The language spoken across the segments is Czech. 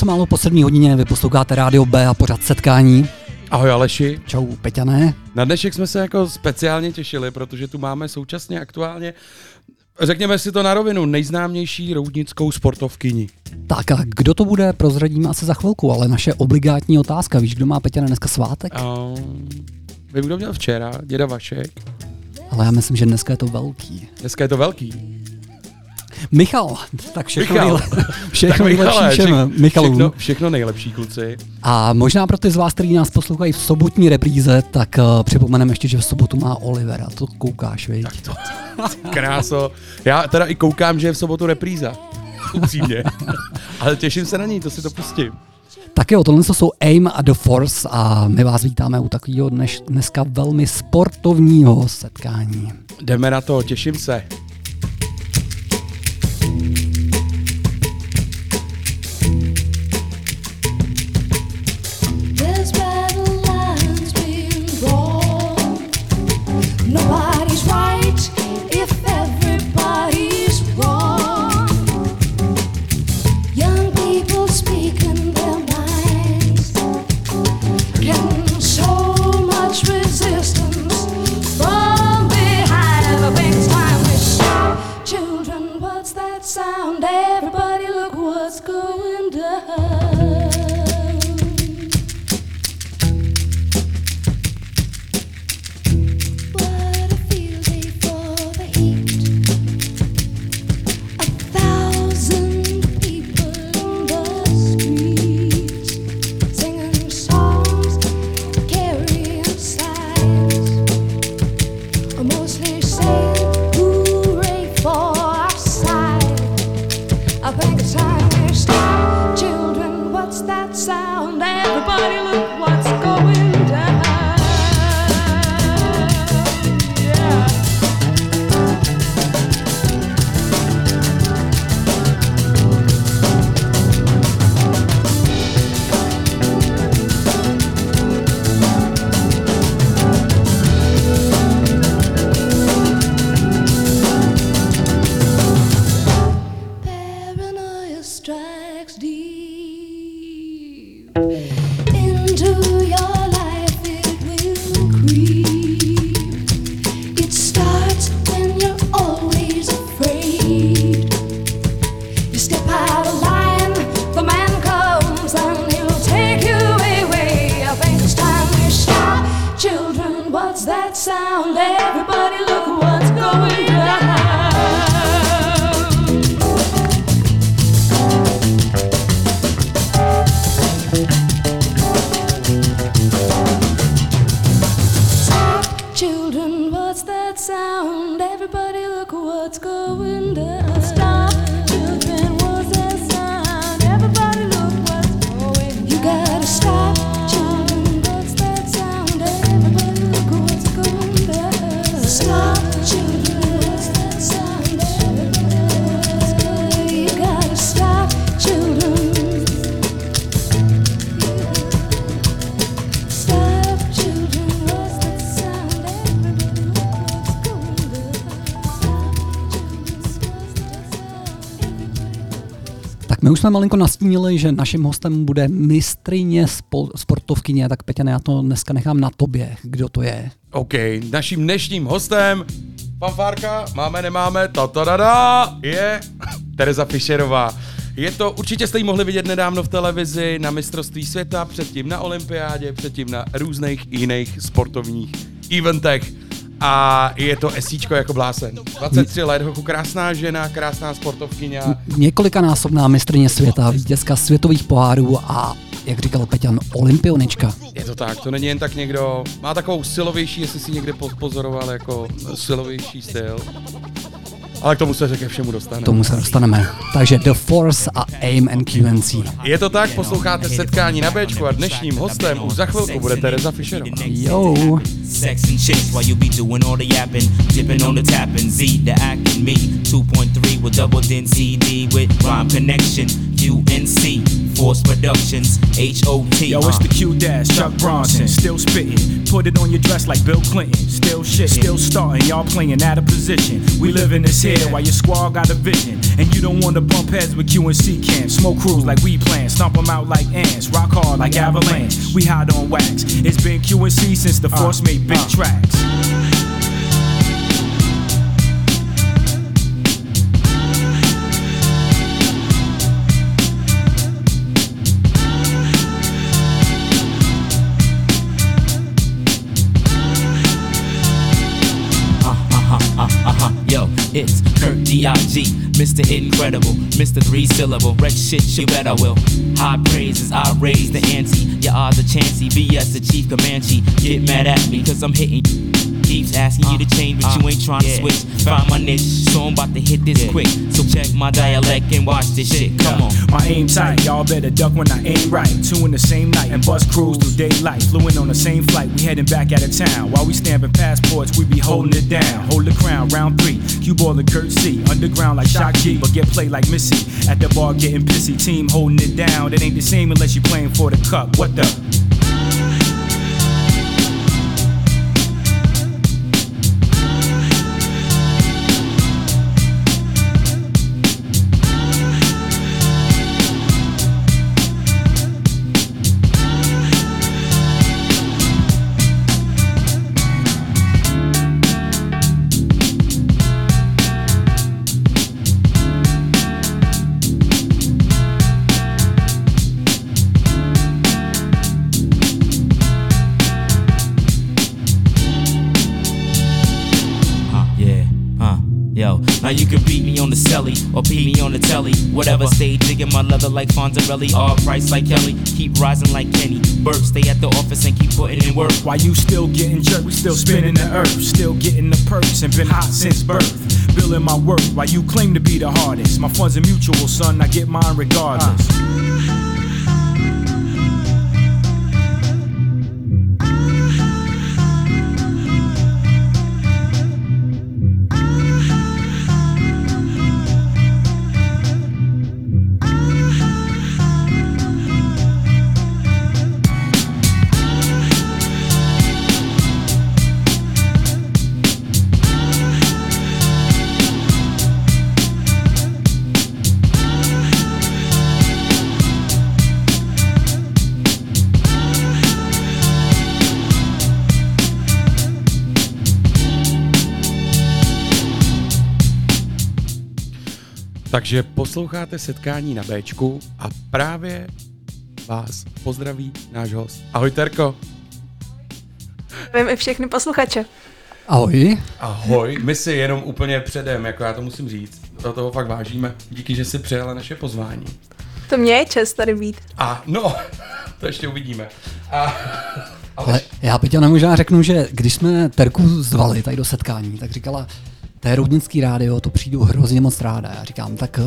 něco málo po 7 hodině, vy posloucháte rádio B a pořád setkání. Ahoj Aleši. Čau, Peťané. Na dnešek jsme se jako speciálně těšili, protože tu máme současně aktuálně, řekněme si to na rovinu, nejznámější roudnickou sportovkyni. Tak a kdo to bude, prozradíme asi za chvilku, ale naše obligátní otázka, víš, kdo má Peťané dneska svátek? A vím, kdo měl včera, děda Vašek. Ale já myslím, že dneska je to velký. Dneska je to velký. Michal, tak všechno, Michal. nejle- všechno Tak nejlepší Michale, všem všech- Michalům. Všechno, všechno nejlepší, kluci. A možná pro ty z vás, kteří nás poslouchají v sobotní repríze, tak uh, připomeneme ještě, že v sobotu má Olivera, to koukáš, viď? To, kráso. Já teda i koukám, že je v sobotu repríza. Upřímně. Ale těším se na ní, to si to pustím. Tak jo, tohle jsou Aim a The Force a my vás vítáme u takového dneš, dneska velmi sportovního setkání. Jdeme na to, těším se. Jsme malinko nastínili, že naším hostem bude mistrině spo- sportovkyně, tak Peťane, já to dneska nechám na tobě. Kdo to je? OK, naším dnešním hostem, fanfárka, máme, nemáme, ta je Tereza Fischerová. Je to, určitě jste ji mohli vidět nedávno v televizi na mistrovství světa, předtím na olympiádě, předtím na různých jiných sportovních eventech. A je to esíčko jako blásen. 23 let, hochu, krásná žena, krásná sportovkyně. Několikanásobná mistrině světa, vítězka světových pohárů a, jak říkal Peťan, olympionička. Je to tak, to není jen tak někdo, má takovou silovější, jestli si někde po- pozoroval, jako silovější styl. Ale k tomu se řekne všemu dostane. K tomu se dostaneme. Takže The Force a Aim and QNC. Je to tak, posloucháte setkání na Bčku a dnešním hostem už za chvilku bude Tereza Fischerová. Jo. Sex and chicks while you be doing all the yapping, dipping on the tapping. Z the acting me 2.3 with double din CD with rhyme connection. UNC Force Productions H O T. Yo, it's uh. the Q Dash, Chuck Bronson, still spitting. Put it on your dress like Bill Clinton. Still shit, still starting. Y'all playing out of position. We live in this here while your squad got a vision. And you don't want to bump heads with QNC camp. Smoke crews like we plan. Stomp them out like ants. Rock hard like avalanche. We hide on wax. It's been QNC since the uh. Force made big tracks. Uh-huh, uh-huh, uh-huh, uh-huh, yo, it's Kurt D.I.G., Mr. Incredible, Mr. Three Syllable, wreck shit, you bet I will. High praises, I raise the ante. Your odds are chancy, BS the chief Comanche. Get mad at me, cause I'm hitting. Keeps asking you to uh, change, but you ain't trying to switch. Find my niche, so I'm about to hit this quick. So check my dialect and watch this shit. Come on. My aim tight, y'all better duck when I aim right. Two in the same night and bust crews through daylight. Flew in on the same flight, we heading back out of town. While we stamping passports, we be holding it down. Hold the crown, round three. Cue ball and Kurt C. Underground like Shock But get played like Missy. At the bar getting pissy, team holding it down. It ain't the same unless you playing for the cup. What the? Leather like Fonzarelli. All price like Kelly. Keep rising like Kenny. Burke, stay at the office and keep putting in work. While you still getting jerked, we still spinning the earth. Still getting the perks and been hot since birth. Building my worth while you claim to be the hardest. My funds are mutual, son. I get mine regardless. Takže posloucháte setkání na Bčku a právě vás pozdraví náš host. Ahoj Terko. Vím i všechny posluchače. Ahoj. Ahoj. My si jenom úplně předem, jako já to musím říct, do toho fakt vážíme. Díky, že jsi přijala naše pozvání. To mě je čest tady být. A no, to ještě uvidíme. A, ale Ale já Peťa možná řeknu, že když jsme Terku zvali tady do setkání, tak říkala, to je Roudnický rádio, to přijdu hrozně moc ráda. Já říkám, tak eh,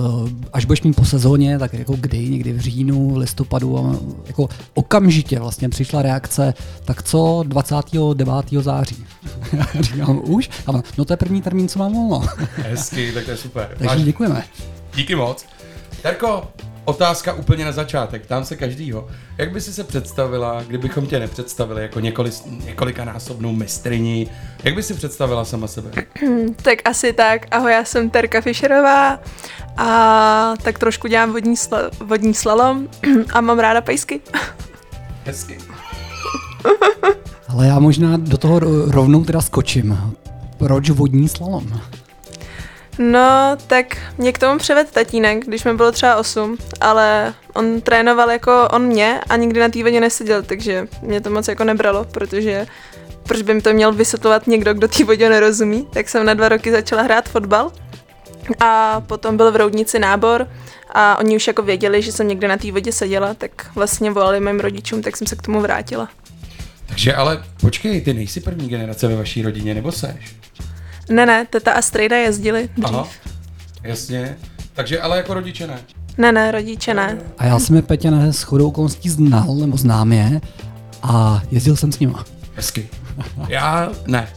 až budeš mít po sezóně, tak jako kdy, někdy v říjnu, v listopadu, a jako okamžitě vlastně přišla reakce, tak co 29. září? Já říkám, už? A no to je první termín, co mám volno. hezky, tak to je super. Takže děkujeme. Díky moc. Terko, Otázka úplně na začátek, tam se každýho. Jak by si se představila, kdybychom tě nepředstavili jako několik, několikanásobnou mistriní? Jak by si představila sama sebe? Tak asi tak. Ahoj, já jsem Terka Fischerová a tak trošku dělám vodní, sla- vodní slalom a mám ráda pejsky. Hezky. Ale já možná do toho ro- rovnou teda skočím. Proč vodní slalom? No, tak mě k tomu převed tatínek, když mi bylo třeba 8, ale on trénoval jako on mě a nikdy na té neseděl, takže mě to moc jako nebralo, protože proč by mi to měl vysvětlovat někdo, kdo té vodě nerozumí, tak jsem na dva roky začala hrát fotbal a potom byl v Roudnici nábor a oni už jako věděli, že jsem někde na té vodě seděla, tak vlastně volali mým rodičům, tak jsem se k tomu vrátila. Takže ale počkej, ty nejsi první generace ve vaší rodině, nebo seš? Ne, ne, teta a strejda jezdili dřív. Aha, jasně. Takže ale jako rodiče ne. Ne, ne, rodiče ne. A já jsem je Petě na shodou okolností znal, nebo znám je, a jezdil jsem s nima. Hezky. Já ne.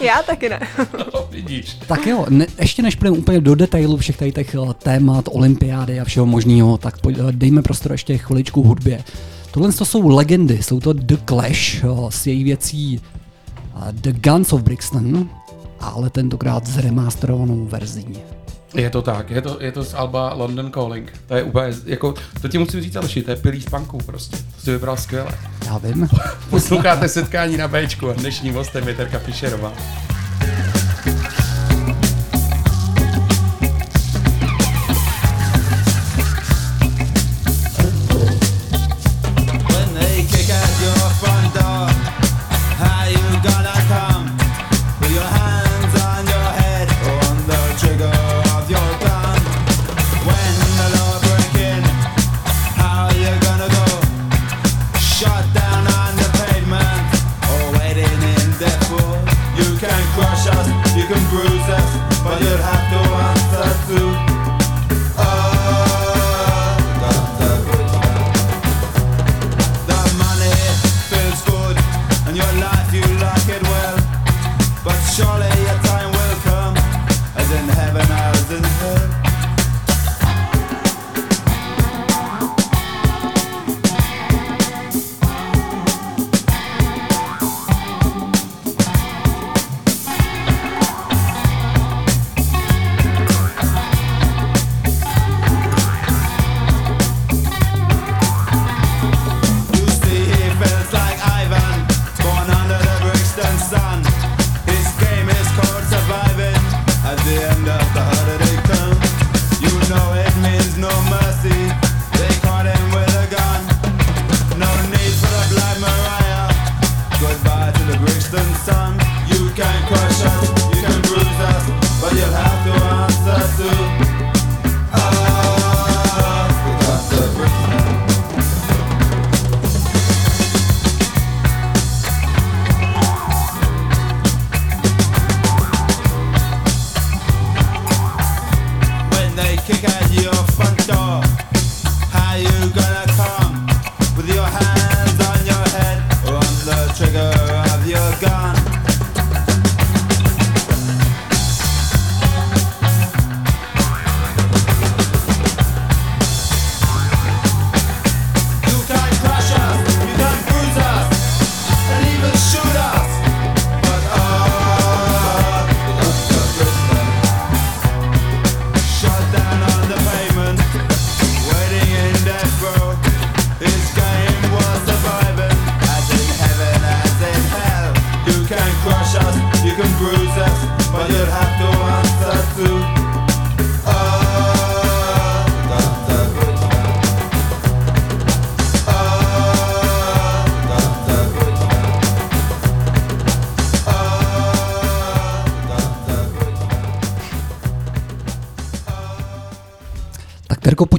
Já taky ne. No, vidíš. Tak jo, ne, ještě než půjdeme úplně do detailu všech tady těch eh, témat, olympiády a všeho možného, tak pojď, eh, dejme prostor ještě chviličku hudbě. Tohle to jsou legendy, jsou to The Clash eh, s její věcí The Guns of Brixton, ale tentokrát s remasterovanou verzí. Je to tak, je to, je to z Alba London Calling. To je úplně, jako, to ti musím říct, Aleši, to je pilý z punků prostě. To si vybral skvěle. Já vím. Posloucháte setkání na Bčku a dnešním hostem je Terka Fischerová.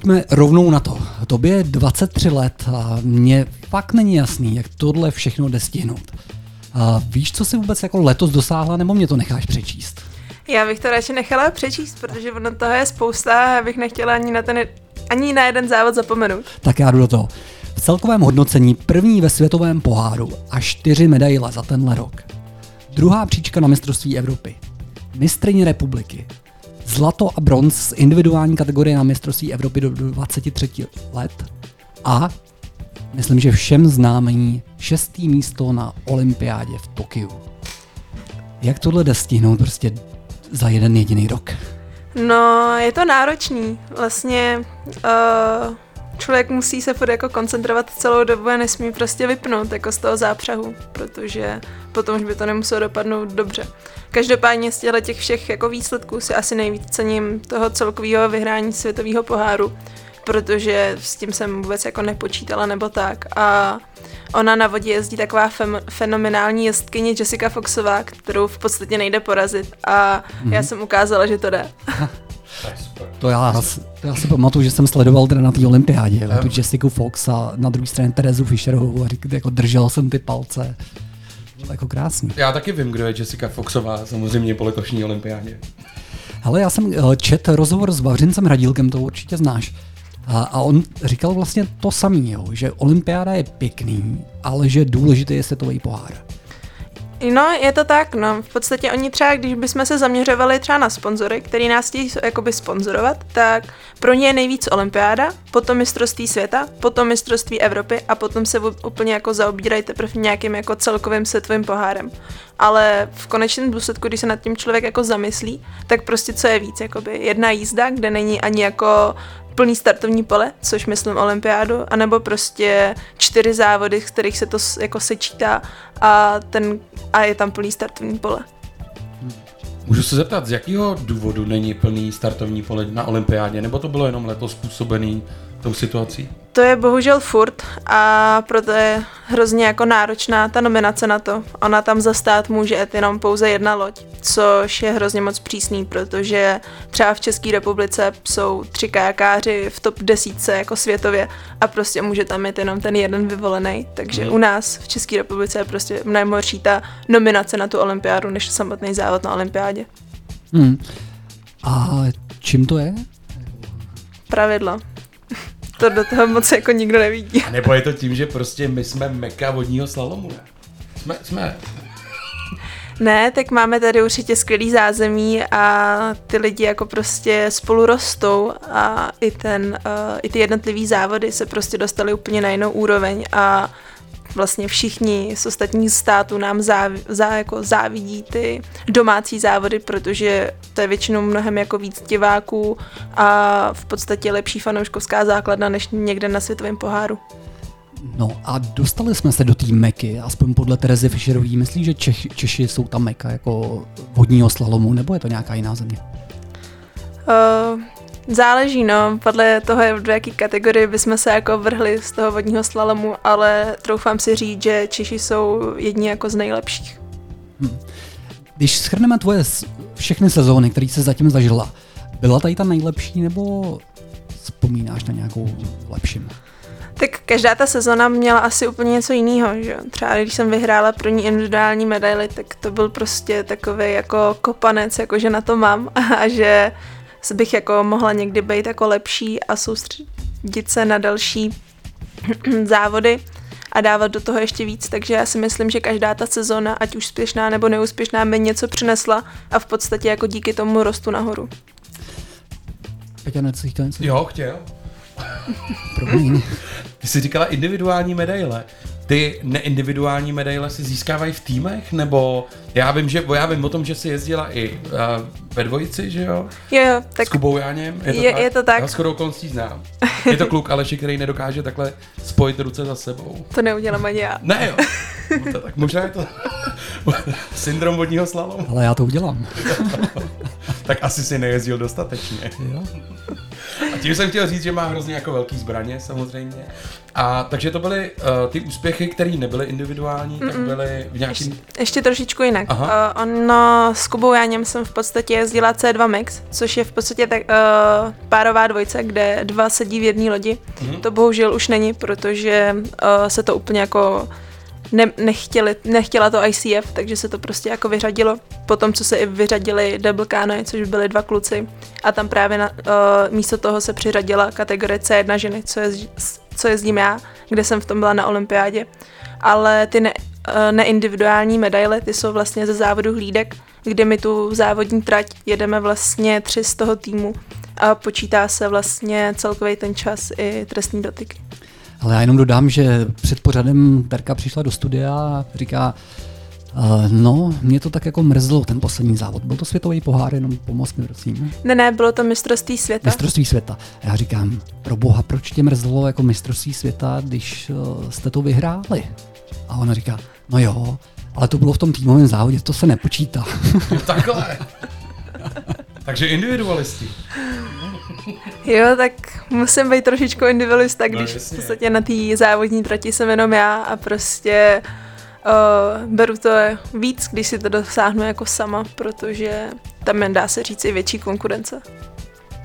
Pojďme rovnou na to. Tobě je 23 let a mně fakt není jasný, jak tohle všechno jde stihnout. A víš, co jsi vůbec jako letos dosáhla, nebo mě to necháš přečíst? Já bych to radši nechala přečíst, protože ono toho je spousta a bych nechtěla ani na, ten, ani na jeden závod zapomenout. Tak já jdu do toho. V celkovém hodnocení první ve světovém poháru a čtyři medaile za tenhle rok. Druhá příčka na mistrovství Evropy. Mistrině republiky. Zlato a bronz z individuální kategorie na mistrovství Evropy do 23 let a myslím, že všem známý šestý místo na olympiádě v Tokiu. Jak tohle jde stihnout prostě za jeden jediný rok? No, je to náročný. Vlastně uh, člověk musí se furt jako koncentrovat celou dobu a nesmí prostě vypnout jako z toho zápřahu, protože potom už by to nemuselo dopadnout dobře. Každopádně z těchto těch všech jako výsledků si asi nejvíc cením toho celkového vyhrání světového poháru, protože s tím jsem vůbec jako nepočítala nebo tak. A ona na vodě jezdí taková fem- fenomenální jezdkyně Jessica Foxová, kterou v podstatě nejde porazit a mm-hmm. já jsem ukázala, že to jde. To já, to já si pamatuju, že jsem sledoval teda na té olympiádě, tu Jessica Fox a na druhé straně Terezu Fischerovou a řík, jako držel jsem ty palce. Bylo jako krásný. Já taky vím, kdo je Jessica Foxová, samozřejmě po letošní olympiádě. Hele, já jsem eh, čet rozhovor s Vavřincem Radílkem, to určitě znáš. A, a on říkal vlastně to samý, jo, že olympiáda je pěkný, ale že důležitý je světový pohár. No, je to tak, no. V podstatě oni třeba, když bychom se zaměřovali třeba na sponzory, který nás chtějí jakoby sponzorovat, tak pro ně je nejvíc olympiáda, potom mistrovství světa, potom mistrovství Evropy a potom se úplně jako zaobírají teprve nějakým jako celkovým světovým pohárem. Ale v konečném důsledku, když se nad tím člověk jako zamyslí, tak prostě co je víc, jakoby jedna jízda, kde není ani jako plný startovní pole, což myslím olympiádu, anebo prostě čtyři závody, z kterých se to jako sečítá a, ten, a je tam plný startovní pole. Můžu se zeptat, z jakého důvodu není plný startovní pole na olympiádě, nebo to bylo jenom letos způsobený tou situací? To je bohužel furt a proto je hrozně jako náročná ta nominace na to. Ona tam zastát může jenom pouze jedna loď, což je hrozně moc přísný, protože třeba v České republice jsou tři kajakáři v top desítce jako světově a prostě může tam jít jenom ten jeden vyvolený. Takže Mhm. u nás v České republice je prostě mnohem horší ta nominace na tu olympiádu, než samotný závod na olympiádě. Hmm. A čím to je? Pravidla. To do toho moc jako nikdo nevidí. A nebo je to tím, že prostě my jsme meka vodního slalomu, ne? Jsme, jsme. Ne, tak máme tady určitě skvělý zázemí a ty lidi jako prostě spolu rostou a i, ten, uh, i ty jednotlivý závody se prostě dostaly úplně na jinou úroveň a vlastně všichni z ostatních států nám závi, zá, jako závidí ty domácí závody, protože to je většinou mnohem jako víc diváků a v podstatě lepší fanouškovská základna než někde na světovém poháru. No a dostali jsme se do té meky, aspoň podle Terezy Fischerový. Myslíš, že Čech, Češi jsou ta meka jako vodního slalomu, nebo je to nějaká jiná země? Uh, záleží, no, podle toho, do jaký kategorii bychom se jako vrhli z toho vodního slalomu, ale troufám si říct, že Češi jsou jedni jako z nejlepších. Když schrneme tvoje všechny sezóny, které jsi zatím zažila, byla tady ta nejlepší, nebo vzpomínáš na nějakou lepším? Tak každá ta sezona měla asi úplně něco jiného, že. Třeba když jsem vyhrála první individuální medaili, tak to byl prostě takový jako kopanec, jako že na to mám a že bych jako mohla někdy být jako lepší a soustředit se na další závody a dávat do toho ještě víc, takže já si myslím, že každá ta sezona, ať už úspěšná nebo neúspěšná, mi něco přinesla a v podstatě jako díky tomu rostu nahoru. Peťa, nechci chtěl něco? Jo, chtěl. Promiň. Ty jsi říkala individuální medaile. Ty neindividuální medaile si získávají v týmech, nebo já vím, že, já vím o tom, že jsi jezdila i uh, ve dvojici, že jo? Jo, jo, Tak, S Kubou Jáněm? Je to Je- tak? je to tak. Já shodou okolností znám. Je to kluk Aleši, který nedokáže takhle spojit ruce za sebou. to neudělám ani já. Ne jo. No to, tak možná je to syndrom vodního slalomu. Ale já to udělám. Tak asi si nejezdil dostatečně. Jo? A tím jsem chtěl říct, že má hrozně jako velký zbraně samozřejmě. A takže to byly uh, ty úspěchy, které nebyly individuální, tak byly v nějakým... Ještě trošičku jinak. Aha. Uh, ono s Kubou Jáněm jsem v podstatě jezdila C2 Mix, což je v podstatě tak, uh, párová dvojce, kde dva sedí v jedné lodi. Mhm. To bohužel už není, protože uh, se to úplně jako ne, nechtěli, nechtěla to ICF, takže se to prostě jako vyřadilo. Potom, co se i vyřadili double canoe, což byli dva kluci. A tam právě na, uh, místo toho se přiřadila kategorie C1 ženy, co, je, co jezdím já, kde jsem v tom byla na olympiádě. Ale ty ne, uh, neindividuální medaile, ty jsou vlastně ze závodu hlídek kdy my tu závodní trať jedeme vlastně tři z toho týmu a počítá se vlastně celkový ten čas i trestní dotyky. Ale já jenom dodám, že před pořadem Terka přišla do studia a říká, no, mě to tak jako mrzlo, ten poslední závod. Byl to světový pohár, jenom pomoz mi, prosím. Ne, ne, bylo to mistrovství světa. Mistrovství světa. A já říkám, pro boha, proč tě mrzlo jako mistrovství světa, když uh, jste to vyhráli? A ona říká, no jo, ale to bylo v tom týmovém závodě, to se nepočítá. Jo, takhle. Takže individualisti. Jo, tak musím být trošičku individualista, No, když v jasně. podstatě na té závodní trati jsem jenom já a prostě uh, beru to víc, když si to dosáhnu jako sama, protože tam je, dá se říct, i větší konkurence.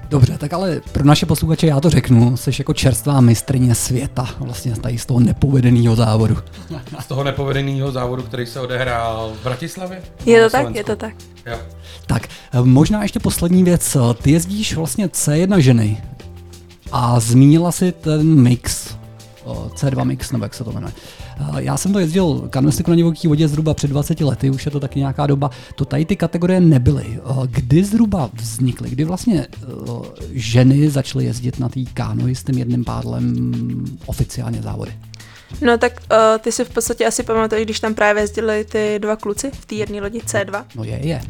Dobře, tak ale pro naše posluchače já to řeknu, jsi jako čerstvá mistrně světa, vlastně tady z toho nepovedeného závodu. Z toho nepovedeného závodu, který se odehrál v Bratislavě? Je to tak, Slovensku. je to tak. Jo. Tak, eh, možná ještě poslední věc. Ty jezdíš vlastně C1 ženy a zmínila si ten mix, eh, C2 mix, nebo jak se to jmenuje. Já jsem to jezdil kanvestiku na divoký vodě zhruba před 20 lety, už je to taky nějaká doba. To tady ty kategorie nebyly. Eh, Kdy zhruba vznikly? Kdy vlastně eh, ženy začaly jezdit na té kánoji s tím jedným pádlem oficiálně závody? No tak uh, ty si v podstatě asi pamatuješ, když tam právě jezdili ty dva kluci v té jedné lodi C2. No je, je.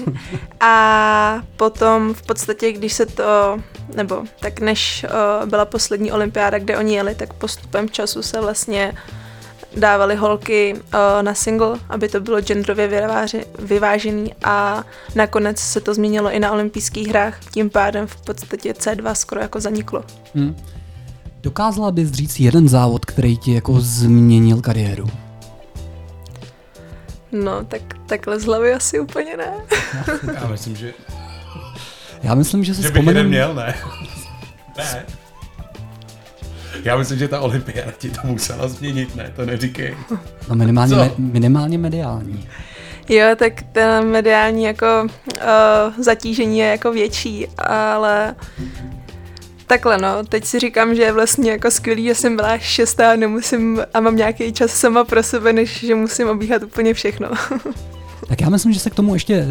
A potom v podstatě, když se to, nebo tak než uh, byla poslední olympiáda, kde oni jeli, tak postupem času se vlastně dávali holky uh, na single, aby to bylo genderově vyvážený a nakonec se to změnilo i na olympijských hrách, tím pádem v podstatě C2 skoro jako zaniklo. Hm. Dokázala bys říct jeden závod, který ti jako změnil kariéru? No, tak takhle z hlavy asi úplně ne. Já myslím, že, Já myslím, že si že bych jeden vzpomenu... měl, ne? ne. Já myslím, že ta olympiáda ti to musela změnit, ne? To neříkej. No minimálně, Co? me, minimálně mediální. Jo, tak ten mediální jako uh, zatížení je jako větší, ale takhle no, teď si říkám, že je vlastně jako skvělý, že jsem byla šestá a nemusím a mám nějaký čas sama pro sebe, než že musím obíhat úplně všechno. Tak já myslím, že se k tomu ještě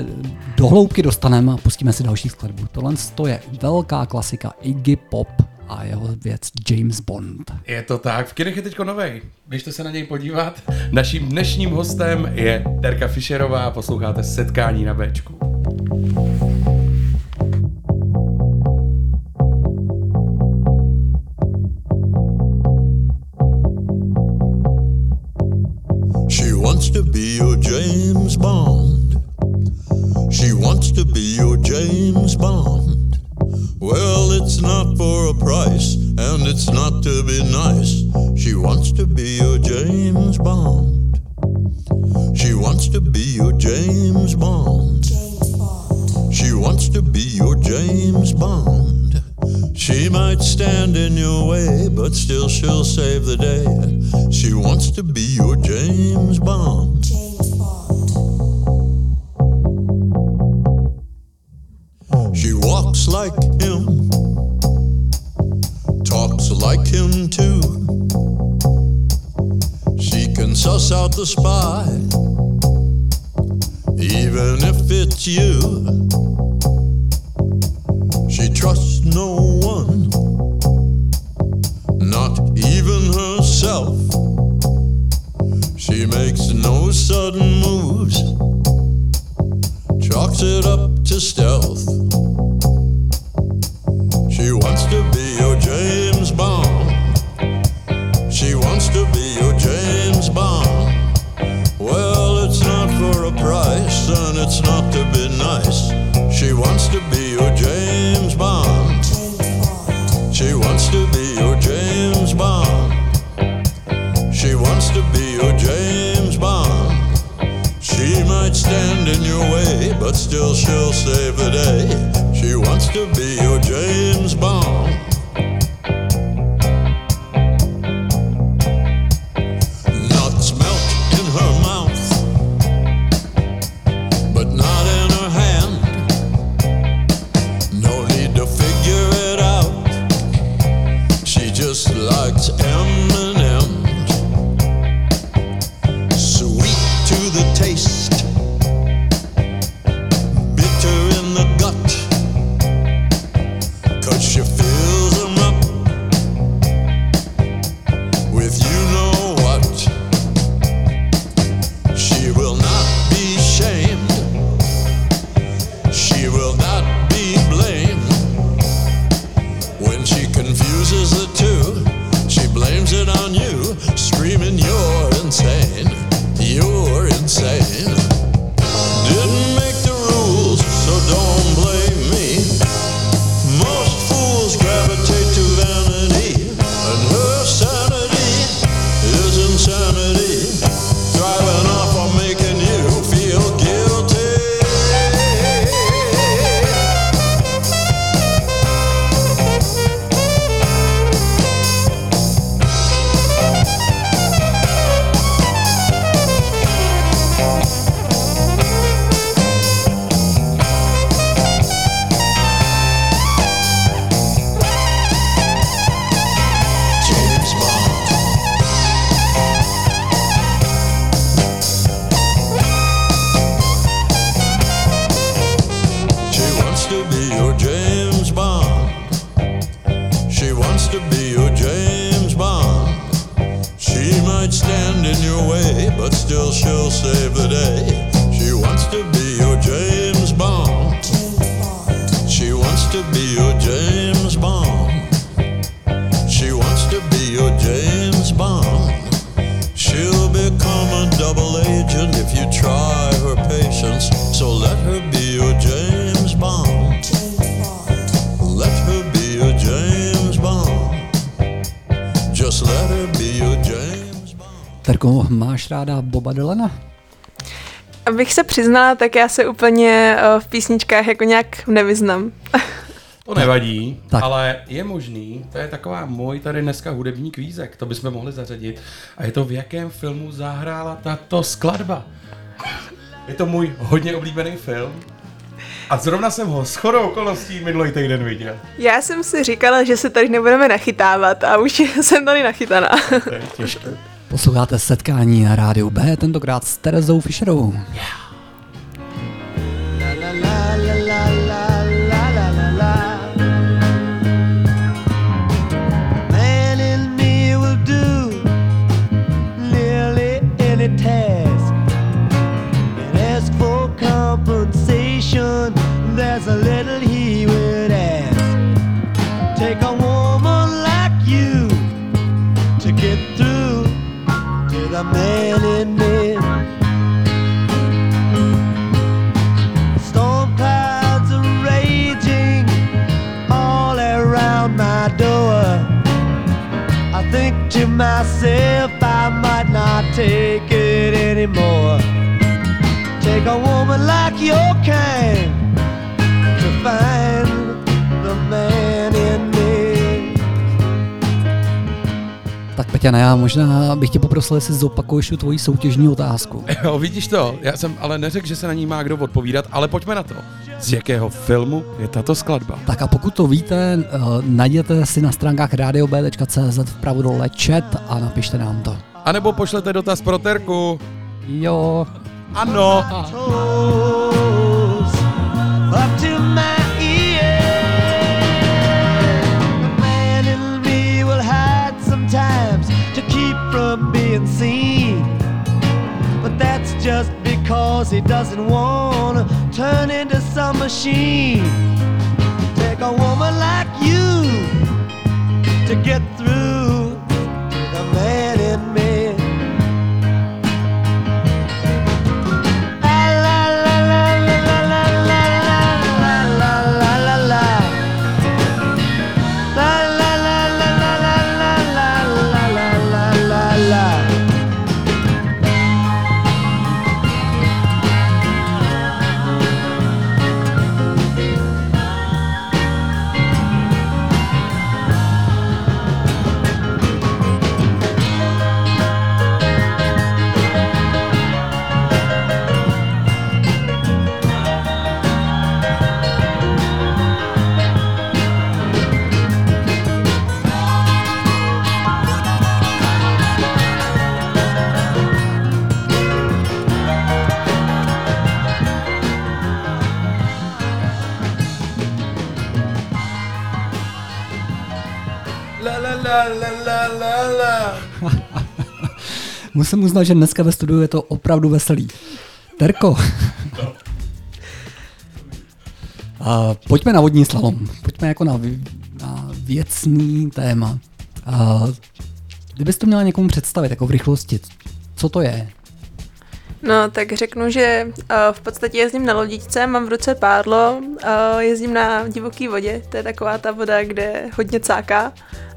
do hloubky dostaneme a pustíme si další skladbu. Tohle to je velká klasika Iggy Pop a jeho věc James Bond. Je to tak, v kinech je teďko novej. Běžte se na něj podívat. Naším dnešním hostem je Terka Fischerová, posloucháte Setkání na Bčku. She wants to be your James Bond. She wants to be your James Bond. Well, it's not for a price, and it's not to be nice. She wants to be your James Bond. She wants to be your James Bond. James Bond. She wants to be your James Bond. She might stand in your way, but still she'll save the day. She wants to be your James Bond. She walks like him, talks like him too. She can suss out the spy, even if it's you. She trusts no one, not even herself. She makes no sudden moves, chalks it up to stealth. She wants to be your James Bond. She wants to be your James Bond. Well, it's not for a price, and it's not to be nice. She wants to be your James Bond. She wants to be your James Bond. She wants to be your James might stand in your way, but still she'll save the day. She wants to be your James Bond. Dylana? Abych se přiznala, tak já se úplně eh, v písničkách jako nějak nevyznám. To nevadí, Tak. tak. ale je možný, to je taková můj tady dneska hudební kvízek, to bychom mohli zařadit. A je to v jakém filmu zahrála tato skladba. Je to můj hodně oblíbený film. A zrovna jsem ho s chodou okolností minulý týden viděl. Já jsem si říkala, že se tady nebudeme nachytávat a už jsem tady nachytaná. To je těžké. Posloucháte setkání na rádiu B, tentokrát s Terezou Fischerovou. Man myself, I might not take it anymore. Take a woman like your kind Peťana, já možná bych tě poprosil, jestli zopakuješ tu tvoji soutěžní otázku. Jo, vidíš to, já jsem ale neřekl, že se na ní má kdo odpovídat, ale pojďme na to. Z jakého filmu je tato skladba? Tak a pokud to víte, eh, najděte si na stránkách radiob.cz vpravo dole chat a napište nám to. A nebo pošlete dotaz pro Terku. Jo, Ano. up just because he doesn't want to turn into some machine. Take a woman like you to get through musím uznat, že dneska ve studiu je to opravdu veselý. Terko. A pojďme na vodní slalom. Pojďme jako na, na věcný téma. A kdybys to měla někomu představit jako v rychlosti, co to je? No, tak řeknu, že uh, v podstatě jezdím na lodičce, mám v ruce pádlo, uh, jezdím na divoký vodě, to je taková ta voda, kde hodně cáká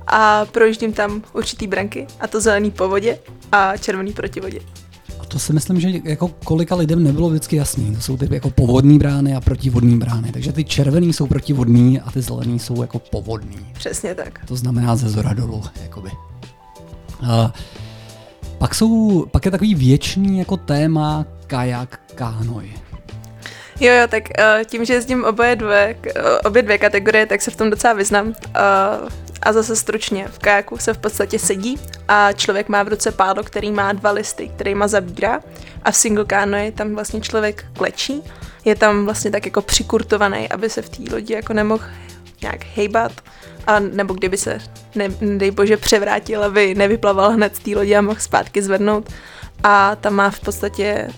a projíždím tam určitý branky, a to zelený po vodě a červený proti vodě. A to si myslím, že jako kolika lidem nebylo vždycky jasný. To jsou ty jako povodní brány a protivodní brány. Takže ty červený jsou protivodní a ty zelený jsou jako povodní. Přesně tak. To znamená ze zora dolů, jakoby. A pak, jsou, pak je takový věčný jako téma kajak, kánoj. Jo, jo, tak uh, tím, že jezdím oboje dvě, eh, obě dvě kategorie, tak se v tom docela vyznám. Uh, a zase stručně, v kajaku se v podstatě sedí a člověk má v ruce pádlo, který má dva listy, kterýma zabírá a v single canoe tam vlastně člověk klečí, je tam vlastně tak jako přikurtovaný, aby se v té lodi jako nemohl nějak hejbat, a nebo kdyby se, ne, dej bože, převrátil, aby nevyplaval hned z té lodi a mohl zpátky zvednout. A tam má v podstatě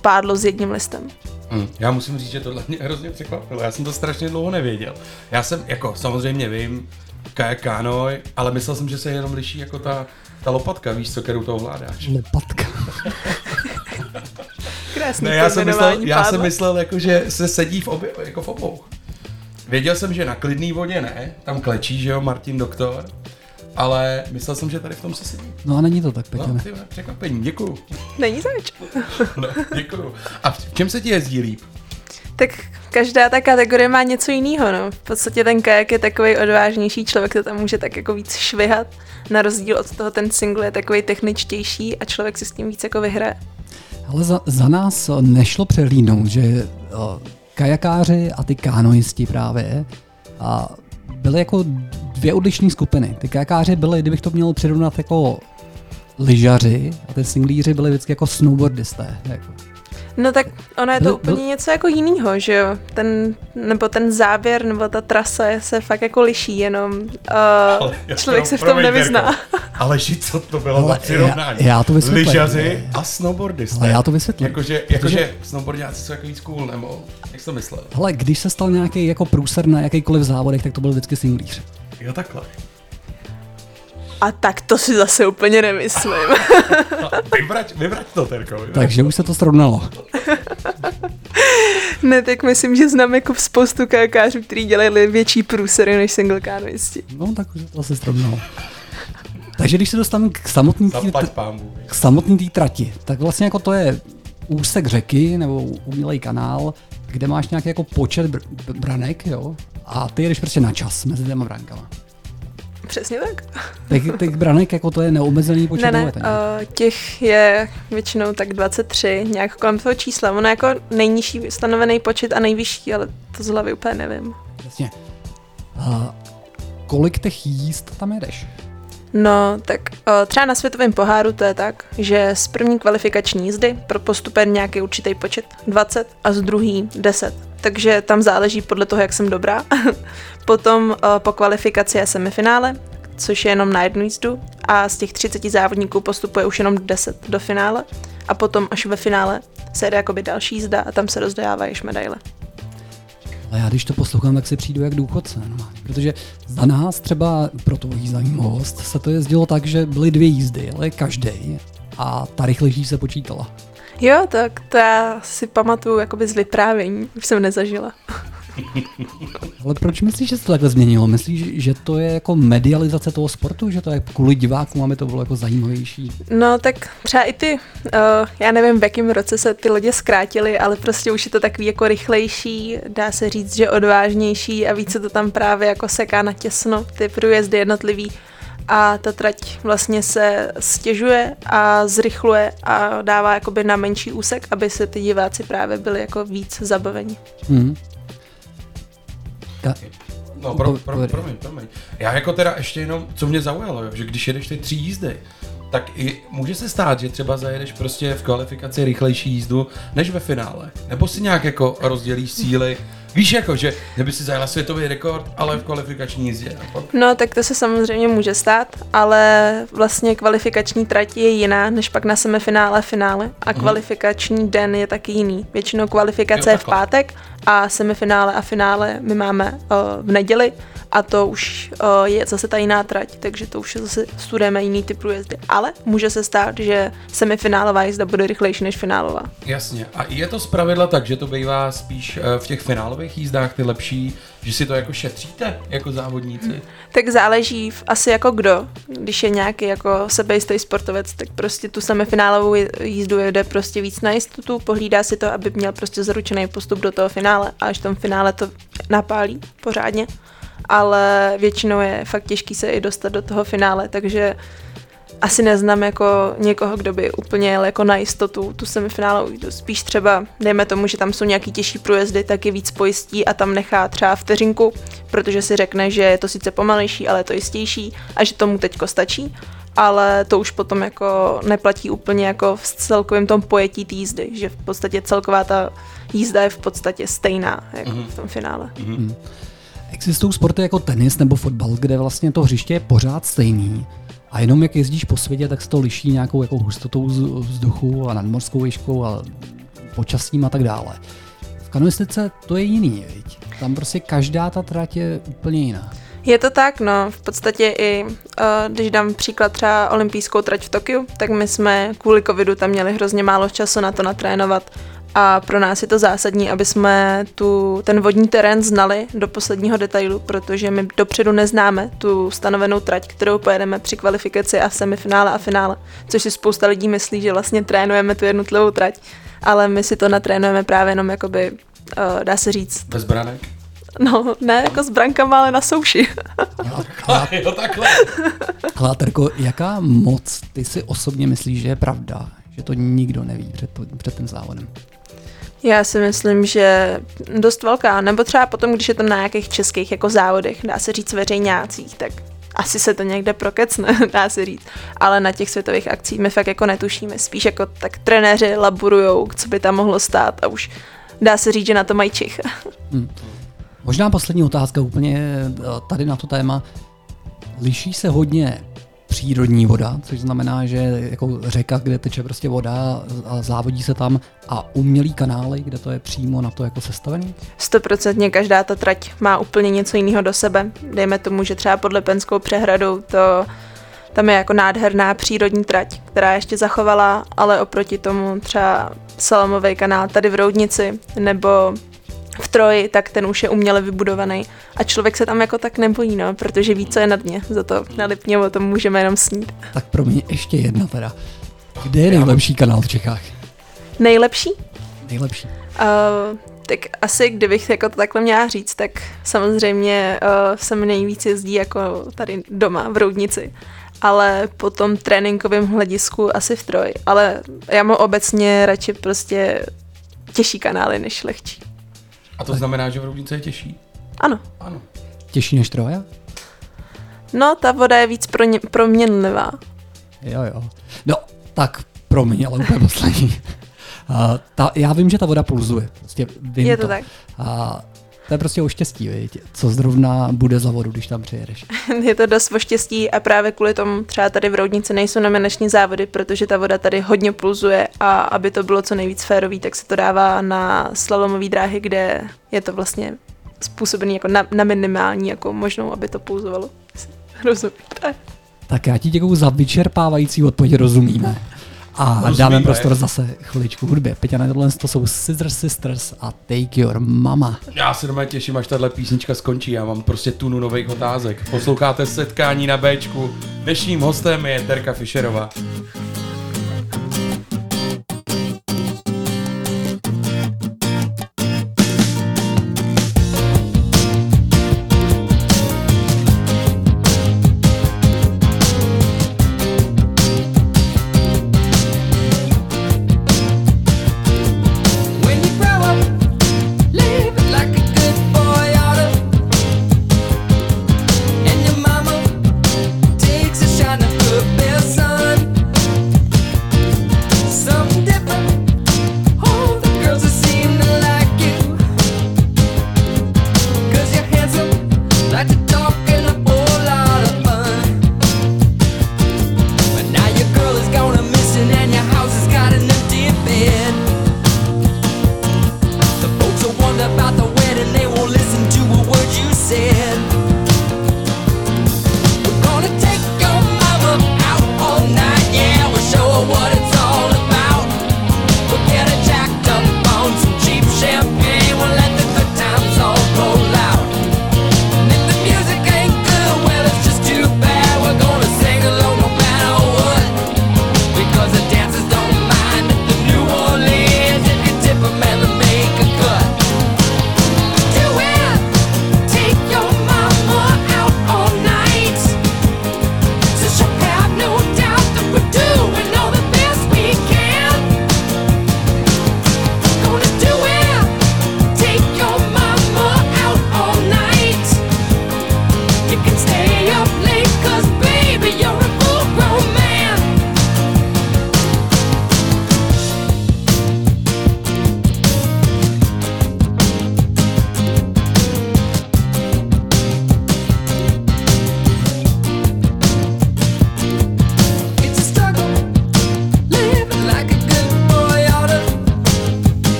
pádlo s jedním listem. Hm, já musím říct, že tohle mě hrozně překvapilo. Já jsem to strašně dlouho nevěděl. Já jsem, jako samozřejmě vím, kajak, kánoj, ale myslel jsem, že se jenom liší jako ta, ta lopatka, víš co, kterou to ovládáš. Lopatka. Krásný Ne, já jsem myslel, já jsem myslel jako, že se sedí v obě, jako v obou. Věděl jsem, že na klidný vodě ne, tam klečí, že jo, Martin Doktor, ale myslel jsem, že tady v tom se sedí. No a není to tak, Petě. No, ty překvapení, děkuju. Není zač. No, děkuju. A v čem se ti jezdí líp? Tak každá ta kategorie má něco jiného, no. V podstatě ten kajak je takový odvážnější člověk, to tam může tak jako víc švihat. Na rozdíl od toho ten single je takový techničtější a člověk si s tím víc jako vyhraje. Ale za, za nás eh, nešlo přehlídnout, že eh, kajakáři a ty kánoisti právě a byly jako dvě odlišné skupiny. Ty kajakáři byly, kdybych to měl přirovnat jako lyžaři a ty singlíři byli vždycky jako snowboardisté. Jako. No tak ono je to Byl- úplně byl- něco jako jinýho, že jo? Ten, nebo ten záběr, nebo ta trasa je- se fakt jako liší, jenom uh, já člověk se v tom nevyzná. Ale že co to bylo Ale za přirovnání? já- já to vysvětlím. Lyžaři a snowboardisté. Ale já to vysvětlím. Jakože, jakože snowboardiáci jsou jako víc cool, nebo jak jsi to myslel? Hele, když se stal nějaký jako průser na jakýkoliv závodech, tak to byl vždycky singlíř. Jo, takhle. A tak to si zase úplně nemyslím. Vybrať, vybrať to, Terko. vybrať. Takže už se to srovnalo. ne, tak myslím, že znám jako spoustu kajakářů, kteří dělali větší průsery než single kanoisti. No, tak už se to asi srovnalo. Takže když se dostanu k samotný tý, k samotný té trati, tak vlastně jako to je úsek řeky nebo umělej kanál, kde máš nějaký jako počet br- br- branek, jo, a ty jedeš prostě na čas mezi těma brankama. Přesně tak. Těch, těch branek jako to je neomezený počet Ne, ne, uh, těch je většinou tak 23, nějak kolem toho čísla. Ono jako nejnižší stanovený počet a nejvyšší, ale to z hlavy úplně nevím. Jasně. A kolik těch jízd tam jedeš? No, tak o, třeba na světovém poháru to je tak, že z první kvalifikační jízdy pro postup je nějaký určitý počet 20 a z druhý 10. Takže tam záleží podle toho, jak jsem dobrá. Potom o, po kvalifikaci je semifinále, což je jenom na jednu jízdu a z těch 30 závodníků postupuje už jenom 10 do finále a potom až ve finále se jede jakoby další jízda a tam se rozdávají medaile. Ale já když to poslouchám, tak si přijdu jak důchodce. No. Protože za nás třeba pro tvojí zajímavost se to jezdilo tak, že byly dvě jízdy, ale každý a ta rychlejší se počítala. Jo, tak to já si pamatuju jakoby z vyprávění, už jsem nezažila. Ale proč myslíš, že se to takhle změnilo? Myslíš, že to je jako medializace toho sportu, že to je kvůli divákům, aby to bylo jako zajímavější? No tak třeba i ty, uh, já nevím v jakém roce se ty lodě zkrátily, ale prostě už je to takový jako rychlejší, dá se říct, že odvážnější a víc se to tam právě jako seká na těsno, ty průjezdy jednotlivý a ta trať vlastně se stěžuje a zrychluje a dává jakoby na menší úsek, aby se ty diváci právě byli jako víc zabaveni. Hmm. Ta, No, pro, pro, povědej. promiň, promiň. Já jako teda ještě jenom, co mě zaujalo, že když jedeš ty tři jízdy, tak i může se stát, že třeba zajedeš prostě v kvalifikaci rychlejší jízdu než ve finále. Nebo si nějak jako rozdělíš síly. Víš jako, že kdyby si zajela světový rekord, ale v kvalifikační jízdě. A pak No, tak to se samozřejmě může stát, ale vlastně kvalifikační trať je jiná, než pak na semifinále, finále. A kvalifikační den je taky jiný. Většinou kvalifikace Jo, je v pátek a semifinále a finále my máme uh, v neděli a to už uh, je zase ta jiná trať, takže to už je zase studujeme jiný typ průjezdy. Ale může se stát, že semifinálová jízda bude rychlejší než finálová. Jasně. A je to zpravidla tak, že to bývá spíš eh, v těch finálových jízdách ty lepší, že si to jako šetříte jako závodníci? Tak záleží v, asi jako kdo. Když je nějaký jako sebejistý sportovec, tak prostě tu semifinálovou jí- jízdu jede prostě víc na jistotu, pohlídá si to, aby měl prostě zaručený postup do toho finále a až v tom finále to napálí pořádně. Ale většinou je fakt těžký se i dostat do toho finále, takže asi neznám jako někoho, kdo by úplně jel jako na jistotu tu semifinálovou jízdu. Spíš třeba, dejme tomu, že tam jsou nějaký těžší průjezdy, tak je víc pojistí a tam nechá třeba vteřinku, protože si řekne, že je to sice pomalejší, ale je to jistější a že tomu teďko stačí. Ale to už potom jako neplatí úplně jako v celkovém tom pojetí té jízdy, že v podstatě celková ta jízda je v podstatě stejná jako v tom finále. Existují sporty jako tenis nebo fotbal, kde vlastně to hřiště je pořád stejný a jenom jak jezdíš po světě, tak se to liší nějakou jako hustotou z- vzduchu a nadmorskou výškou a počasím a tak dále. V kanoistice to je jiný, viď? Tam prostě každá ta trať je úplně jiná. Je to tak, no, v podstatě i, uh, když dám příklad třeba olympijskou trať v Tokiu, tak my jsme kvůli covidu tam měli hrozně málo času na to natrénovat A pro nás je to zásadní, aby jsme tu, ten vodní terén znali do posledního detailu, protože my dopředu neznáme tu stanovenou trať, kterou pojedeme při kvalifikaci a semifinále a finále. Což si spousta lidí myslí, že vlastně trénujeme tu jednotlivou trať, ale my si to natrénujeme právě jenom jakoby, uh, dá se říct, Bez branek? No ne jako s brankama, ale na souši. jo, takhle. Ale Terko, jaká moc ty si osobně myslíš, že je pravda? Že to nikdo neví před, to, před tím závodem. Já si myslím, že dost velká, nebo třeba potom, když je to na nějakých českých jako závodech, dá se říct veřejňácích, tak asi se to někde prokecne, dá se říct. Ale na těch světových akcích my fakt jako netušíme, spíš jako tak trenéři laborujou, co by tam mohlo stát a už dá se říct, že na to mají čich. Možná poslední otázka úplně eh, tady na to téma. Liší se hodně přírodní voda, což znamená, že jako řeka, kde teče prostě voda a závodí se tam a umělý kanály, kde to je přímo na to jako sestavený? Stoprocentně každá ta trať má úplně něco jiného do sebe. Dejme tomu, že třeba pod Lepenskou přehradou to tam je jako nádherná přírodní trať, která ještě zachovala, ale oproti tomu třeba Salamový kanál tady v Roudnici nebo v Troji, tak ten už je uměle vybudovaný a člověk se tam jako tak nebojí, no, protože ví, co je na dně, za to na Lipně o tom můžeme jenom snít. Tak pro mě ještě jedna teda. Kde je nejlepší kanál v Čechách? Nejlepší? Nejlepší. Uh, tak asi, kdybych jako to takhle měla říct, tak samozřejmě uh, jsem nejvíc jezdí jako tady doma v Roudnici, ale po tom tréninkovém hledisku asi v Troj, ale já mám obecně radši prostě těžší kanály než lehčí. A to znamená, že v Roudnice je těžší? Ano. Ano. Těžší než Troja? No, ta voda je víc pro proměnlivá. Jo, jo. No, tak pro mě, ale úplně poslední. Uh, ta, já vím, že ta voda pulzuje. Prostě vím Je to tak. A to je prostě o štěstí, viď? co zrovna bude za vodu, když tam přijedeš. je to dost o štěstí a právě kvůli tomu třeba tady v Roudnici nejsou nominační závody, protože ta voda tady hodně pulzuje a aby to bylo co nejvíc férový, tak se to dává na slalomové dráhy, kde je to vlastně způsobený jako na, na minimální jako možnou, aby to pulzovalo. Rozumíte? Tak já ti děkuju za vyčerpávající odpověď, rozumíme. A Rozumíme. dáme prostor zase chviličku hudbě. Peťa, na tohle to jsou Scissor Sisters a Take Your Mama. Já se doma těším, až tahle písnička skončí. Já mám prostě tunu nových otázek. Posloucháte setkání na Bčku. Dnešním hostem je Terka Fischerová.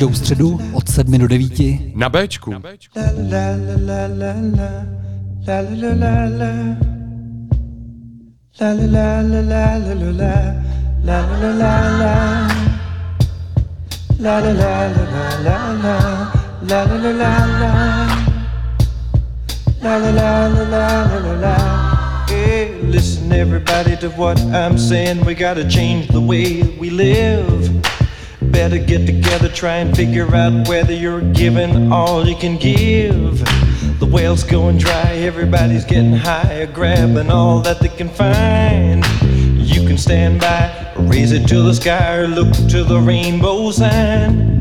Každou středu od 7 do 9. na Bčku. Hey, listen everybody to what I'm saying. We gotta change the way we live. Better get together, try and figure out whether you're giving all you can give. The well's going dry, everybody's getting high, grabbing all that they can find. You can stand by, raise it to the sky, or look to the rainbow sign.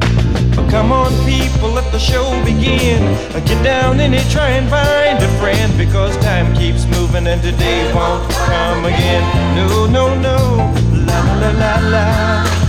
But come on, people, let the show begin. Get down in it, try and find a friend, because time keeps moving and today won't come again. No, no, no, la la la la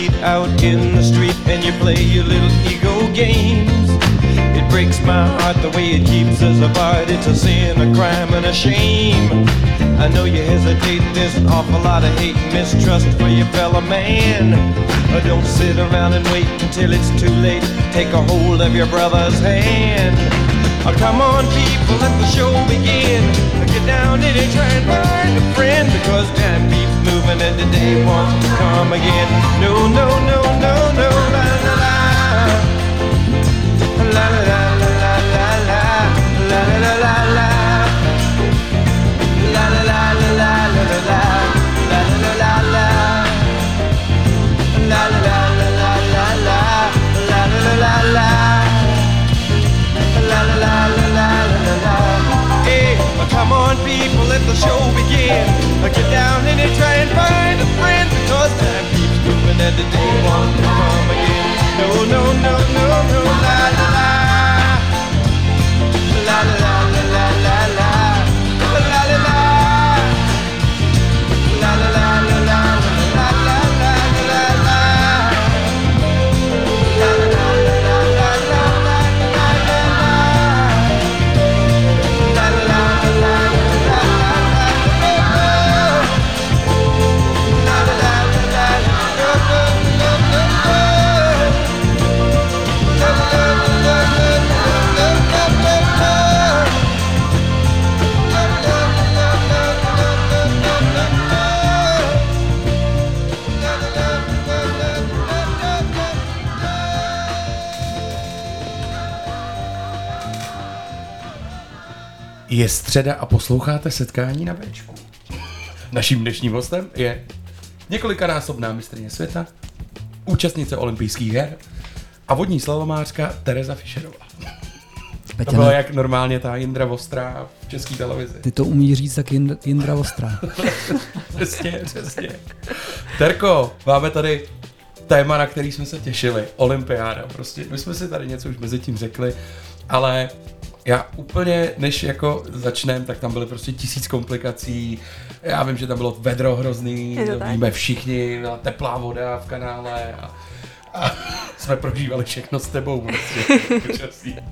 out in the street and you play your little ego games. It breaks my heart the way it keeps us apart. It's a sin, a crime, and a shame. I know you hesitate, there's an awful lot of hate and mistrust for your fellow man. Uh, Don't sit around and wait until it's too late. Take a hold of your brother's hand Oh, come on, people, let the show begin. Get down it, try and find a friend. Because time keeps moving and the day won't come again. No, no, no, no, no, the show begin. Get down and try and find a friend because time keeps moving and the day won't come again. No, no, no, no, no, la. La Je středa a posloucháte setkání na Bčku. Naším dnešním hostem je několikanásobná mistrně světa, účastnice olympijských her a vodní slalomářka Tereza Fischerová. To ne, jak normálně ta Jindra Vostrá v české televizi. ty to umí říct tak Jind- Jindra Ostrá. Přesně, přesně. Terko, máme tady téma, na který jsme se těšili. Olympiáda. Prostě my jsme si tady něco už mezi tím řekli, ale já úplně, než jako začneme, tak tam byly prostě tisíc komplikací. Já vím, že tam bylo vedro hrozný, tak. víme všichni, byla teplá voda v kanále a, a jsme prožívali všechno s tebou. Prostě.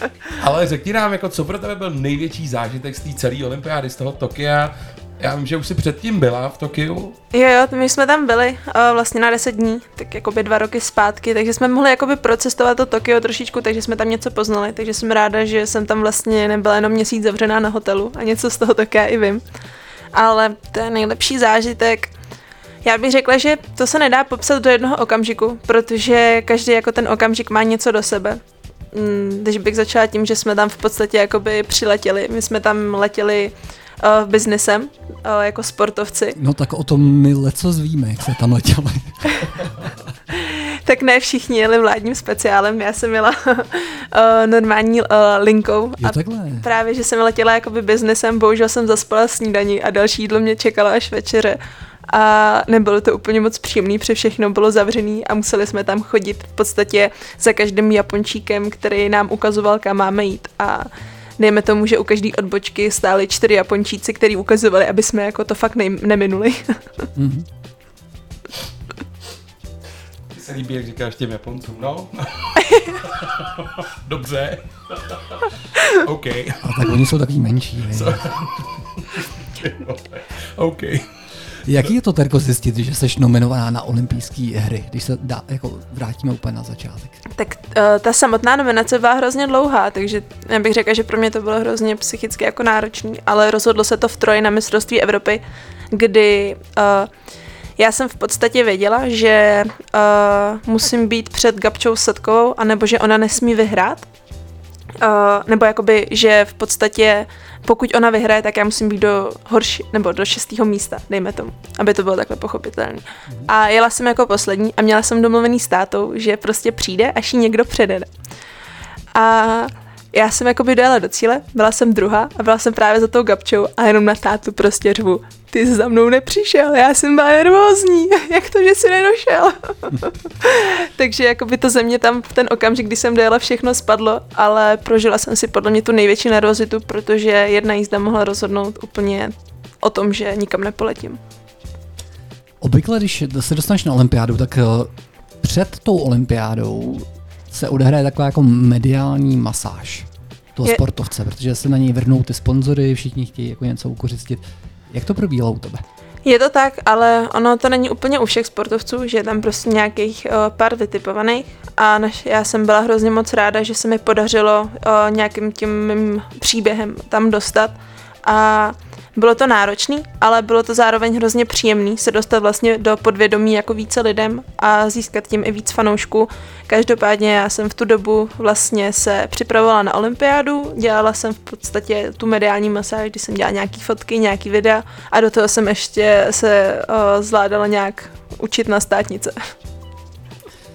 Ale řekni nám, jako, co pro tebe byl největší zážitek z té celé olympiády, z toho Tokia. Já vím, že už si předtím byla v Tokiu. Jo, jo, my jsme tam byli uh, vlastně na 10 dní, tak jakoby dva roky zpátky, takže jsme mohli jakoby procestovat to Tokio trošičku, takže jsme tam něco poznali, takže jsem ráda, že jsem tam vlastně nebyla jenom měsíc zavřená na hotelu a něco z toho Tokia i vím. Ale ten nejlepší zážitek, já bych řekla, že to se nedá popsat do jednoho okamžiku, protože každý jako ten okamžik má něco do sebe. Mm, Když bych začala tím, že jsme tam v podstatě jakoby přiletěli, my jsme tam letěli uh, biznesem, uh, jako sportovci, No tak o tom my leco zvíme, jak se tam letěli. Tak ne všichni jeli vládním speciálem, já jsem jela uh, normální uh, linkou. Jo, a takhle. právě, že jsem letěla jakoby biznesem, bohužel jsem zaspala snídaní a další jídlo mě čekalo až večeře. A nebylo to úplně moc příjemný, protože všechno bylo zavřený a museli jsme tam chodit v podstatě za každým Japončíkem, který nám ukazoval, kam máme jít. A dejme tomu, že u každé odbočky stáli čtyři Japončíci, který ukazovali, aby jsme jako to fakt nej- neminuli. Mhm. Mně se líbí, jak říkáš těm Japoncům, no. Dobře. OK. A tak oni jsou takový menší. OK. Jaký je to, Terko, zjistit, že jsi nominovaná na olympijské hry, když se dá, jako vrátíme úplně na začátek? tak uh, ta samotná nominace byla hrozně dlouhá, takže já bych řekla, že pro mě to bylo hrozně psychicky jako náročný, ale rozhodlo se to v Troji na mistrovství Evropy, kdy uh, já jsem v podstatě věděla, že uh, musím být před Gabčou Setkovou, anebo že ona nesmí vyhrát. Uh, nebo jakoby, že v podstatě pokud ona vyhraje, tak já musím být do horší, nebo do šestého místa, dejme tomu, aby to bylo takhle pochopitelné. A jela jsem jako poslední a měla jsem domluvený s tátou, že prostě přijde, až ji někdo předede. A já jsem jako by dojela do cíle, byla jsem druhá a byla jsem právě za tou gabčou a jenom na tátu prostě řvu. Ty jsi za mnou nepřišel, já jsem byla nervózní, jak to, že jsi nedošel? Takže jako by to ze mě tam v ten okamžik, kdy jsem dojela, všechno spadlo, ale prožila jsem si podle mě tu největší nervozitu, protože jedna jízda mohla rozhodnout úplně o tom, že nikam nepoletím. Obvykle, když se dostaneš na olympiádu, tak eh, před tou olympiádou se odehraje taková jako mediální masáž toho Je- sportovce, protože se na něj vrhnou ty sponzory, všichni chtějí jako něco ukořistit. Jak to probíhalo u tebe? Je to tak, ale ono to není úplně u všech sportovců, že je tam prostě nějakých uh, pár vytipovaných a naš, já jsem byla hrozně moc ráda, že se mi podařilo uh, nějakým tím mým příběhem tam dostat a bylo to náročný, ale bylo to zároveň hrozně příjemný se dostat vlastně do podvědomí jako více lidem a získat tím i víc fanoušků. Každopádně já jsem v tu dobu vlastně se připravovala na olympiádu, dělala jsem v podstatě tu mediální masáž, kdy jsem dělala nějaký fotky, nějaký videa a do toho jsem ještě se uh, zvládala nějak učit na státnice.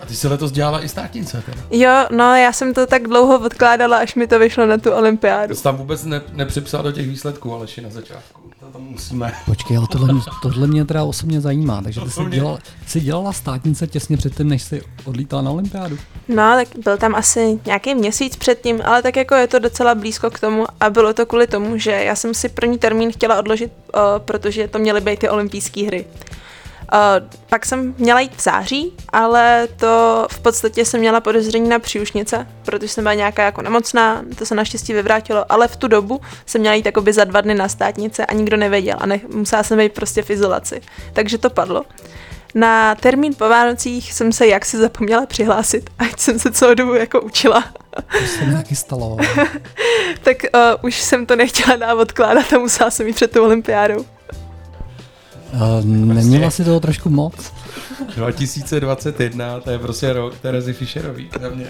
Ty jsi letos dělala i státnice teda. Jo, no já jsem to tak dlouho odkládala, až mi to vyšlo na tu olympiádu. To jsi tam vůbec ne, nepřipsal do těch výsledků, Aleši, na začátku. To tam musíme. Počkej, ale tohle, mě- tohle mě teda osobně zajímá, takže ty jsi dělala, jsi dělala státnice těsně předtím, než jsi odlítala na olympiádu. No, tak byl tam asi nějaký měsíc předtím, ale tak jako je to docela blízko k tomu a bylo to kvůli tomu, že já jsem si první termín chtěla odložit, uh, protože to měly být ty olympijské hry. Uh, pak jsem měla jít v září, ale to v podstatě jsem měla podezření na příušnice, protože jsem byla nějaká jako nemocná, to se naštěstí vyvrátilo, ale v tu dobu jsem měla jít jakoby za dva dny na státnice a nikdo nevěděl a ne, musela jsem být prostě v izolaci. Takže to padlo. Na termín po Vánocích jsem se jaksi zapomněla přihlásit, ať jsem se celou dobu jako učila. To se mi taky stalo. tak uh, už jsem to nechtěla dál odkládat a musela jsem jít před tou olympiádou. Uh, neměla si toho trošku moc? 2021, to je prostě rok Terezy Fischerový za mě.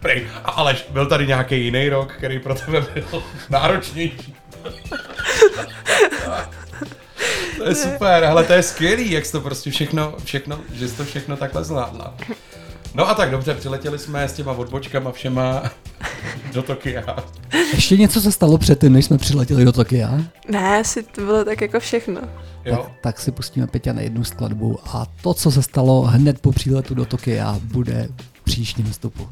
Prej, a Aleš, byl tady nějaký jiný rok, který pro tebe byl náročnější? To je super, hele, to je skvělý, jak jsi to prostě všechno, všechno, že jsi to všechno takhle zvládla. No a tak dobře, přiletěli jsme s těma odbočkama všema do Tokia. Ještě něco se stalo předtím, než jsme přiletěli do Tokia? Ne, asi to bylo tak jako všechno. Jo, Tak, tak si pustíme Peťa na jednu skladbu a to, co se stalo hned po příletu do Tokia, bude příštím vstupu.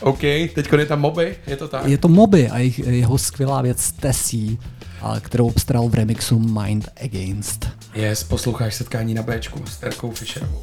OK, teď je tam moby, je to tak? Je to Moby a jejich, jeho skvělá věc Tessie, a kterou obstaral v remixu Mind Against. Yes, posloucháš setkání na Bčku s Terkou Fischerovou.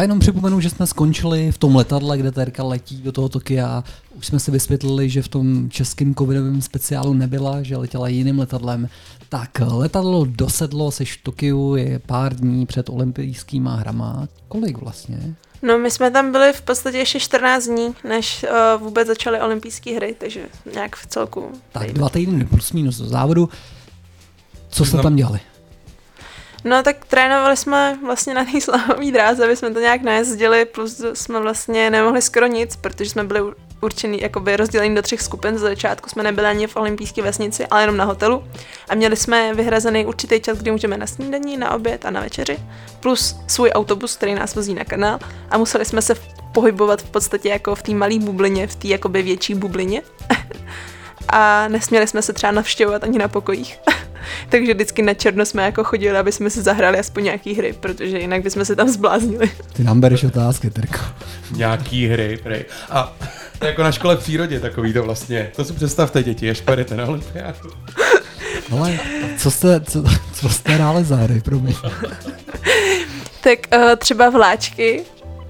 Já jenom připomenu, že jsme skončili v tom letadle, kde Terka letí do toho Tokia. Už jsme si vysvětlili, že v tom českém covidovém speciálu nebyla, že letěla jiným letadlem. Tak letadlo dosedlo, seš v Tokiu, je pár dní před olympijskýma hrama. Kolik vlastně? No, my jsme tam byli v podstatě ještě 14 dní, než uh, vůbec začaly olympijské hry, takže nějak v celku. Tak dva týdny plus minus do závodu. Co jste tam dělali? No tak trénovali jsme vlastně na té slalomové dráze, aby jsme to nějak najezdili, plus jsme vlastně nemohli skoro nic, protože jsme byli určený, jakoby rozdělení do třech skupin. Z začátku jsme nebyli ani v olympijské vesnici, ale jenom na hotelu. A měli jsme vyhrazený určitý čas, kdy můžeme na snídaní, na oběd a na večeři, plus svůj autobus, který nás vozí na kanál. A museli jsme se pohybovat v podstatě jako v té malé bublině, v té jakoby větší bublině. a nesměli jsme se třeba navštěvovat ani na pokojích. Takže vždycky na černo jsme jako chodili, aby jsme si zahrali aspoň nějaký hry, protože jinak bychom se tam zbláznili. Ty nám bereš otázky, Terko. Nějaký hry, prej. A to je jako na škole v přírodě takový to vlastně. To si představte děti, až pojedete na olympiádu. Ale co jste, co, co jste hráli za hry, promiň. Tak uh, třeba vláčky,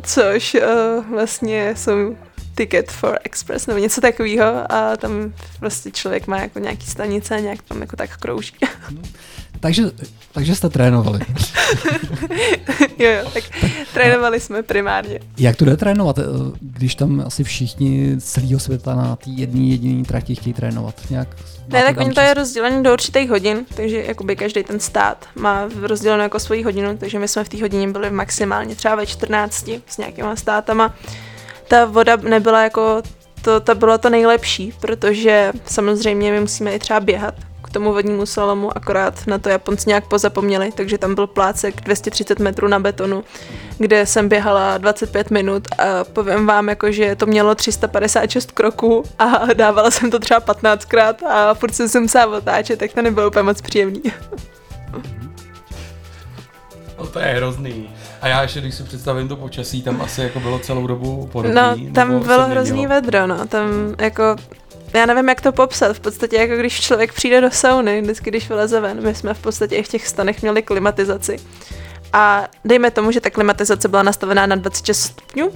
což uh, vlastně jsou Ticket for Express nebo něco takového a tam vlastně člověk má jako nějaký stanice a nějak tam jako tak krouží. Takže, takže jste trénovali. jo, jo, tak trénovali jsme primárně. Jak to jde trénovat, eh, když tam asi všichni z celého světa na té jedné jediné trati chtějí trénovat? Nějak Ne, tak oni to je rozdělené do určitých hodin, takže jakoby každý ten stát má rozdělenou jako svoji hodinu, takže my jsme v té hodině byli maximálně třeba ve 14 s nějakýma státama. Ta voda nebyla jako, to, to bylo to nejlepší, protože samozřejmě my musíme i třeba běhat k tomu vodnímu slalomu, akorát na to Japonci nějak pozapomněli, takže tam byl plácek 230 metrů na betonu, kde jsem běhala 25 minut a povím vám, jako, že to mělo 356 kroků a dávala jsem to třeba 15krát a furt jsem se musela otáčet, tak to nebylo úplně moc příjemný. No to je hrozný. A já ještě, když si představím to počasí, tam asi jako bylo celou dobu podobný. No, tam bylo hrozný vedro, no, tam jako, já nevím, jak to popsat, v podstatě jako když člověk přijde do sauny, vždycky když vyleze ven, my jsme v podstatě i v těch stanech měli klimatizaci. A dejme tomu, že ta klimatizace byla nastavená na 26 stupňů,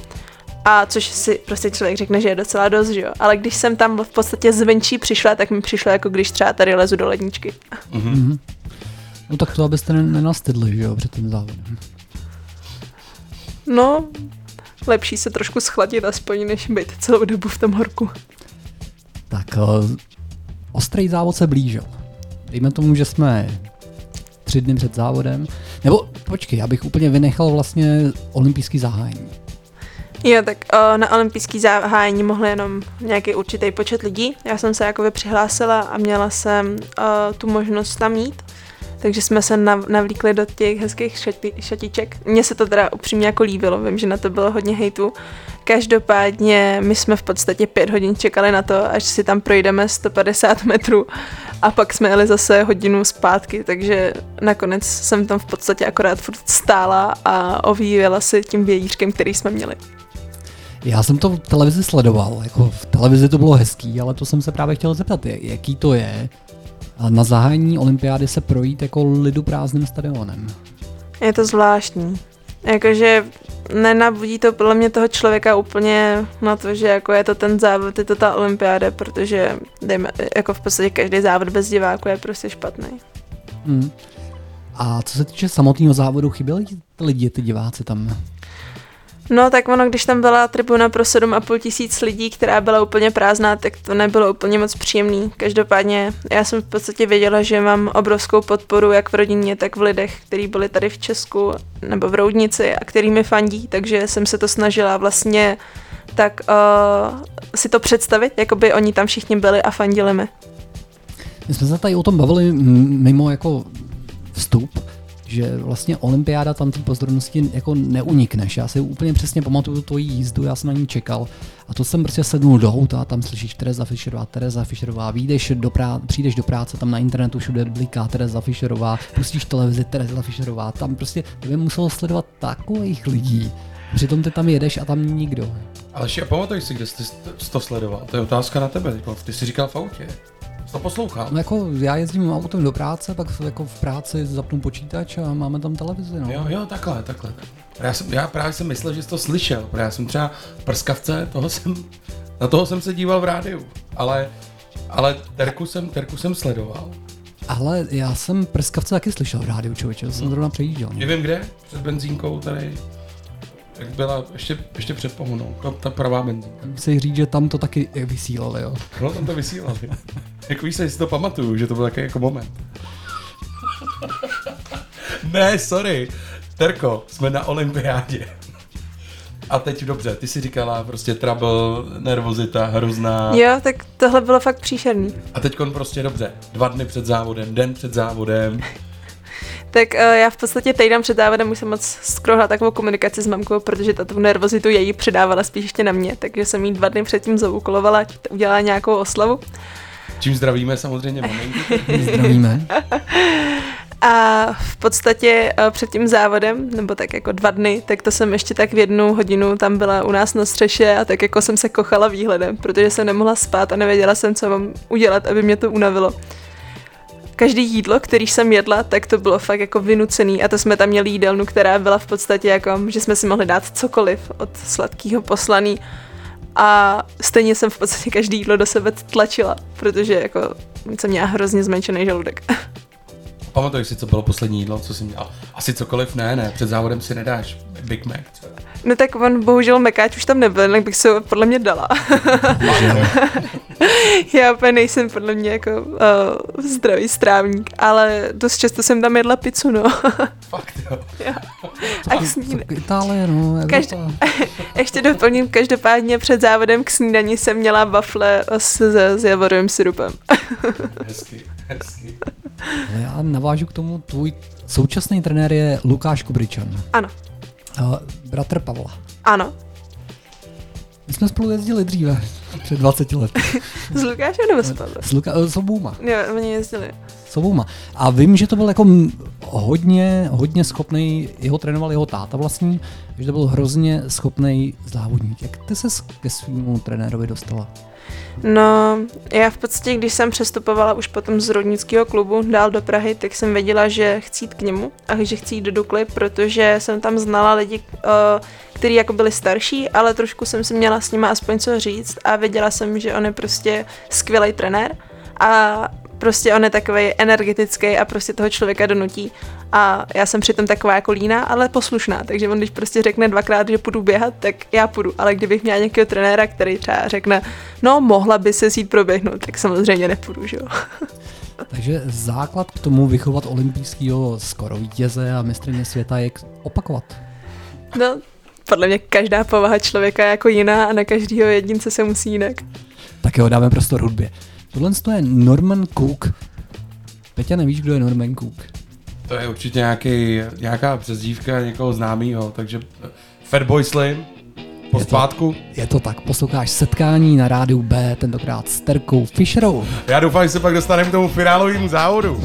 a což si prostě člověk řekne, že je docela dost, že jo. Ale když jsem tam v podstatě zvenčí přišla, tak mi přišlo jako když třeba tady lezu do ledničky. Mhm. No tak to, abyste ne- nenastydli, že jo, před tím závodem. No, lepší se trošku schladit aspoň, než být celou dobu v tom horku. Tak, uh, ostrý závod se blížil. Dejme tomu, že jsme tři dny před závodem. Nebo počkej, abych úplně vynechal vlastně olympijský zahájení. Jo, tak o, na olympijský zahájení mohl jenom nějaký určitý počet lidí. Já jsem se jakoby přihlásila a měla jsem o, tu možnost tam jít. Takže jsme se nav- navlíkli do těch hezkých šati- šatiček. Mně se to teda upřímně jako líbilo, vím, že na to bylo hodně hejtu. Každopádně my jsme v podstatě pět hodin čekali na to, až si tam projdeme 150 metrů a pak jsme jeli zase hodinu zpátky, takže nakonec jsem tam v podstatě akorát furt stála a ovíjela si tím vějířkem, který jsme měli. Já jsem to v televizi sledoval, jako v televizi to bylo hezký, ale to jsem se právě chtěl zeptat, jak- jaký to je na zahájení olympiády se projít jako lidu prázdným stadionem. Je to zvláštní. Jakože nenabudí to podle mě toho člověka úplně na to, že jako je to ten závod, je to ta olympiáda, protože dejme, jako v podstatě každý závod bez diváku je prostě špatný. Hmm. A co se týče samotného závodu, chyběli lidi, ty diváci tam? No tak ono, když tam byla tribuna pro 7,5 tisíc lidí, která byla úplně prázdná, tak to nebylo úplně moc příjemný. Každopádně já jsem v podstatě věděla, že mám obrovskou podporu jak v rodině, tak v lidech, kteří byli tady v Česku nebo v Roudnici a který mi fandí, takže jsem se to snažila vlastně tak uh, si to představit, jako by oni tam všichni byli a fandili mi. My jsme se tady o tom bavili mimo jako vstup, že vlastně olympiáda tam té pozornosti jako neunikneš. Já si úplně přesně pamatuju tvoji jízdu, já jsem na ní čekal a to jsem prostě sednul do auta a tam slyšíš Tereza Fischerová, Tereza Fischerová, vyjdeš do prá- přijdeš do práce, tam na internetu všude bliká Tereza Fischerová, pustíš televizi Tereza Fischerová, tam prostě tebe muselo sledovat takových lidí. Přitom ty tam jedeš a tam nikdo. Ale ještě pamatuj si, kde jsi to sledoval. To je otázka na tebe. Ty jsi říkal v autě. To poslouchal? No jako já jezdím autem do práce, pak jako v práci zapnu počítač a máme tam televizi. No. Jo, jo, takhle, takhle. Já, jsem, já právě jsem myslel, že jsi to slyšel, protože já jsem třeba prskavce, toho jsem, na toho jsem se díval v rádiu, ale, ale Terku jsem, Terku jsem sledoval. Ale já jsem prskavce taky slyšel v rádiu, člověče, to jsem zrovna přejížděl. No. Nevím kde, před benzínkou tady, jak byla ještě, ještě před pohonou, ta, ta pravá benzínka. Chci říct, že tam to taky vysílali, jo. No, tam to vysílali. jako víš, si to pamatuju, že to byl takový jako moment. ne, sorry. Terko, jsme na olympiádě. A teď dobře, ty si říkala prostě trouble, nervozita, hrozná. Jo, tak tohle bylo fakt příšerný. A teď prostě dobře, dva dny před závodem, den před závodem. Tak uh, já v podstatě týden před závodem už jsem moc skrohla takovou komunikaci s mamkou, protože ta tu nervozitu její předávala spíš ještě na mě, takže jsem jí dva dny předtím zaúkolovala, ať udělala nějakou oslavu. Čím zdravíme samozřejmě maminky. Zdravíme. A v podstatě uh, před tím závodem, nebo tak jako dva dny, tak to jsem ještě tak v jednu hodinu tam byla u nás na střeše a tak jako jsem se kochala výhledem, protože jsem nemohla spát a nevěděla jsem, co mám udělat, aby mě to unavilo. Každý jídlo, který jsem jedla, tak to bylo fakt jako vynucený a to jsme tam měli jídelnu, která byla v podstatě jako, že jsme si mohli dát cokoliv od sladkého poslaný a stejně jsem v podstatě každý jídlo do sebe tlačila, protože jako jsem měla hrozně zmenšený žaludek. Pamatuj si, co bylo poslední jídlo, co jsi měl. Asi cokoliv ne, ne, před závodem si nedáš Big Mac. třeba. No tak on bohužel mekáč už tam nebyl, jinak bych se ho podle mě dala. Já úplně nejsem podle mě jako uh, zdravý strávník, ale dost často jsem tam jedla pizzu, no. Fakt jo. A k snídani. Itálie, no. Ještě doplním, každopádně před závodem k snídani jsem měla wafle s, s, s javorovým syrupem. Hezky, hezky. Já navážu k tomu, tvůj současný trenér je Lukáš Kubričan. Ano, Uh, bratr Pavla. ano. My jsme spolu jezdili dříve, před 20 lety. S Lukášem nebo s Pavlem? S, Luka, eh, s obůma. Jo, oni jezdili. S obůma. A vím, že to byl jako hodně, hodně schopný, jeho trénoval jeho táta vlastní, že to byl hrozně schopný závodník. Jak ty se ke svýmu trenérovi dostala? No, já v podstatě, když jsem přestupovala už potom z rodnického klubu dál do Prahy, tak jsem věděla, že chci jít k němu a že chci jít do Dukly, protože jsem tam znala lidi, uh, kteří jako byli starší, ale trošku jsem si měla s nimi aspoň co říct a věděla jsem, že on je prostě skvělý trenér a prostě on je takový energetický a prostě toho člověka donutí. A já jsem přitom taková jako líná, ale poslušná, takže on když prostě řekne dvakrát, že půjdu běhat, tak já půjdu. Ale kdybych měla nějakého trenéra, který třeba řekne, no mohla by se jít proběhnout, tak samozřejmě nepůjdu, že jo. Takže základ k tomu vychovat olympijského skoro vítěze a mistrně světa je opakovat. No, podle mě každá povaha člověka je jako jiná a na každého jedince se musí jinak. Tak jo, dáme prostor hudbě. Tohle je Norman Cook. Peťa, nevíš, kdo je Norman Cook? To je určitě nějaký, nějaká přezdívka někoho známého, takže eh, Fatboy Slim, po Je to- zpátku. Je to tak, posloucháš setkání na rádiu B, tentokrát s Terkou Fisherovou. Já doufám, že se pak dostaneme k tomu finálovému závodu.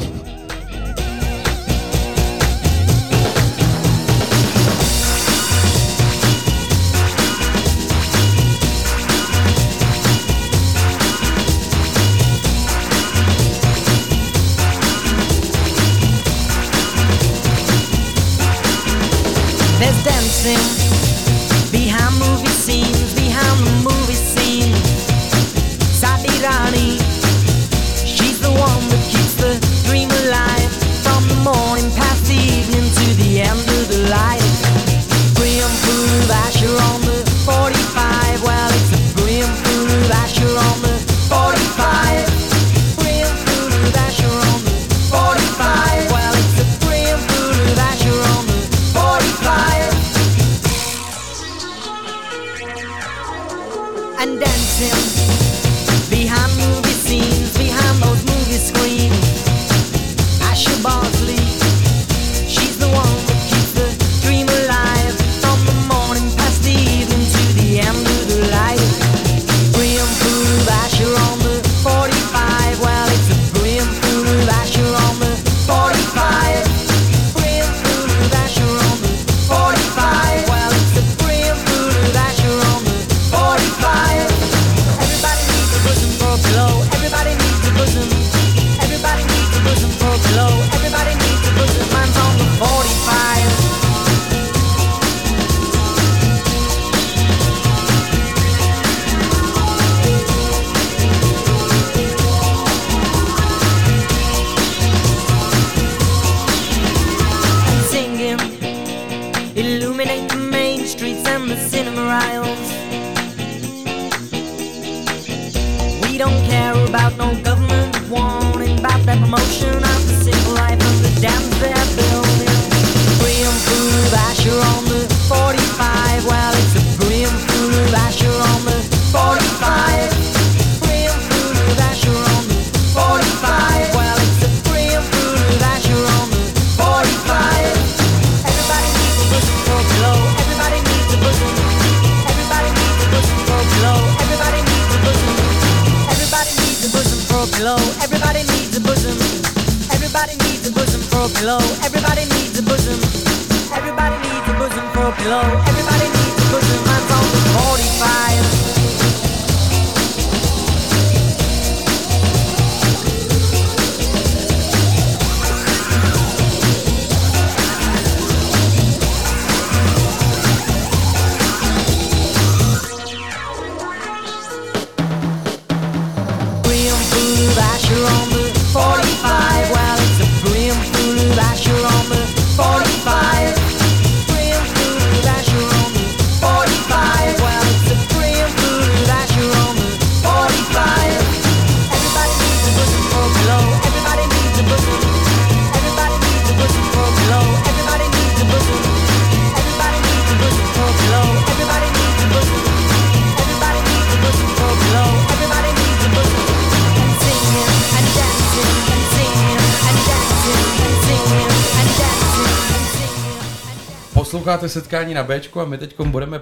Posloucháte setkání na Bčku a my teď budeme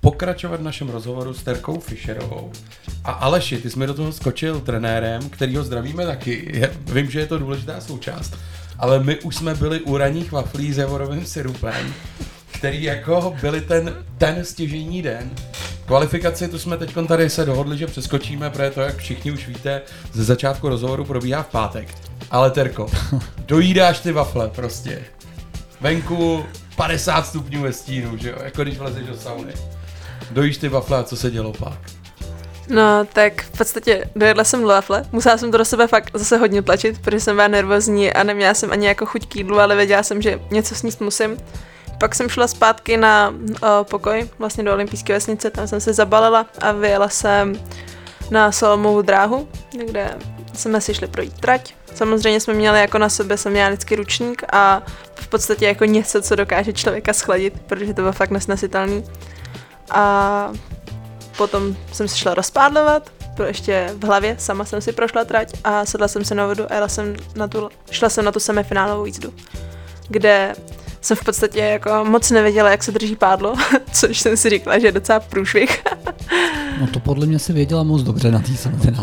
pokračovat v našem rozhovoru s Terkou Fischerovou. A Aleši, ty jsi mi do toho skočil trenérem, kterýho zdravíme taky. Je, vím, že je to důležitá součást, ale my už jsme byli u raných waflí s javorovým syrupem, který jako byli ten, ten stěžení den. Kvalifikaci tu jsme teď tady se dohodli, že přeskočíme, protože to, jak všichni už víte, ze začátku rozhovoru probíhá v pátek. Ale Terko, dojídáš ty wafle prostě. Venku 50 stupňů ve stínu, že jo, jako když vlezeš do sauny. Dojíš ty wafle a co se dělo pak? No, tak v podstatě dojedla jsem wafle. Musela jsem to do sebe fakt zase hodně tlačit, protože jsem byla nervózní a neměla jsem ani jako chuť k jídlu, ale věděla jsem, že něco sníst musím. Pak jsem šla zpátky na uh, pokoj, vlastně do olympijské vesnice, tam jsem se zabalila a vyjela jsem na Solomovu dráhu, kde jsme si šli projít trať. Samozřejmě jsme měli jako na sobě, jsem měla vždycky ručník a v podstatě jako něco, co dokáže člověka schladit, protože to bylo fakt nesnesitelný. A potom jsem se šla rozpádlovat, pro ještě v hlavě, sama jsem si prošla trať a sedla jsem se na vodu a jela jsem na tu, šla jsem na tu semifinálovou jízdu. kde jsem v podstatě jako moc nevěděla, jak se drží pádlo, což jsem si říkala, že je docela průšvih. No to podle mě si věděla moc dobře na té ten,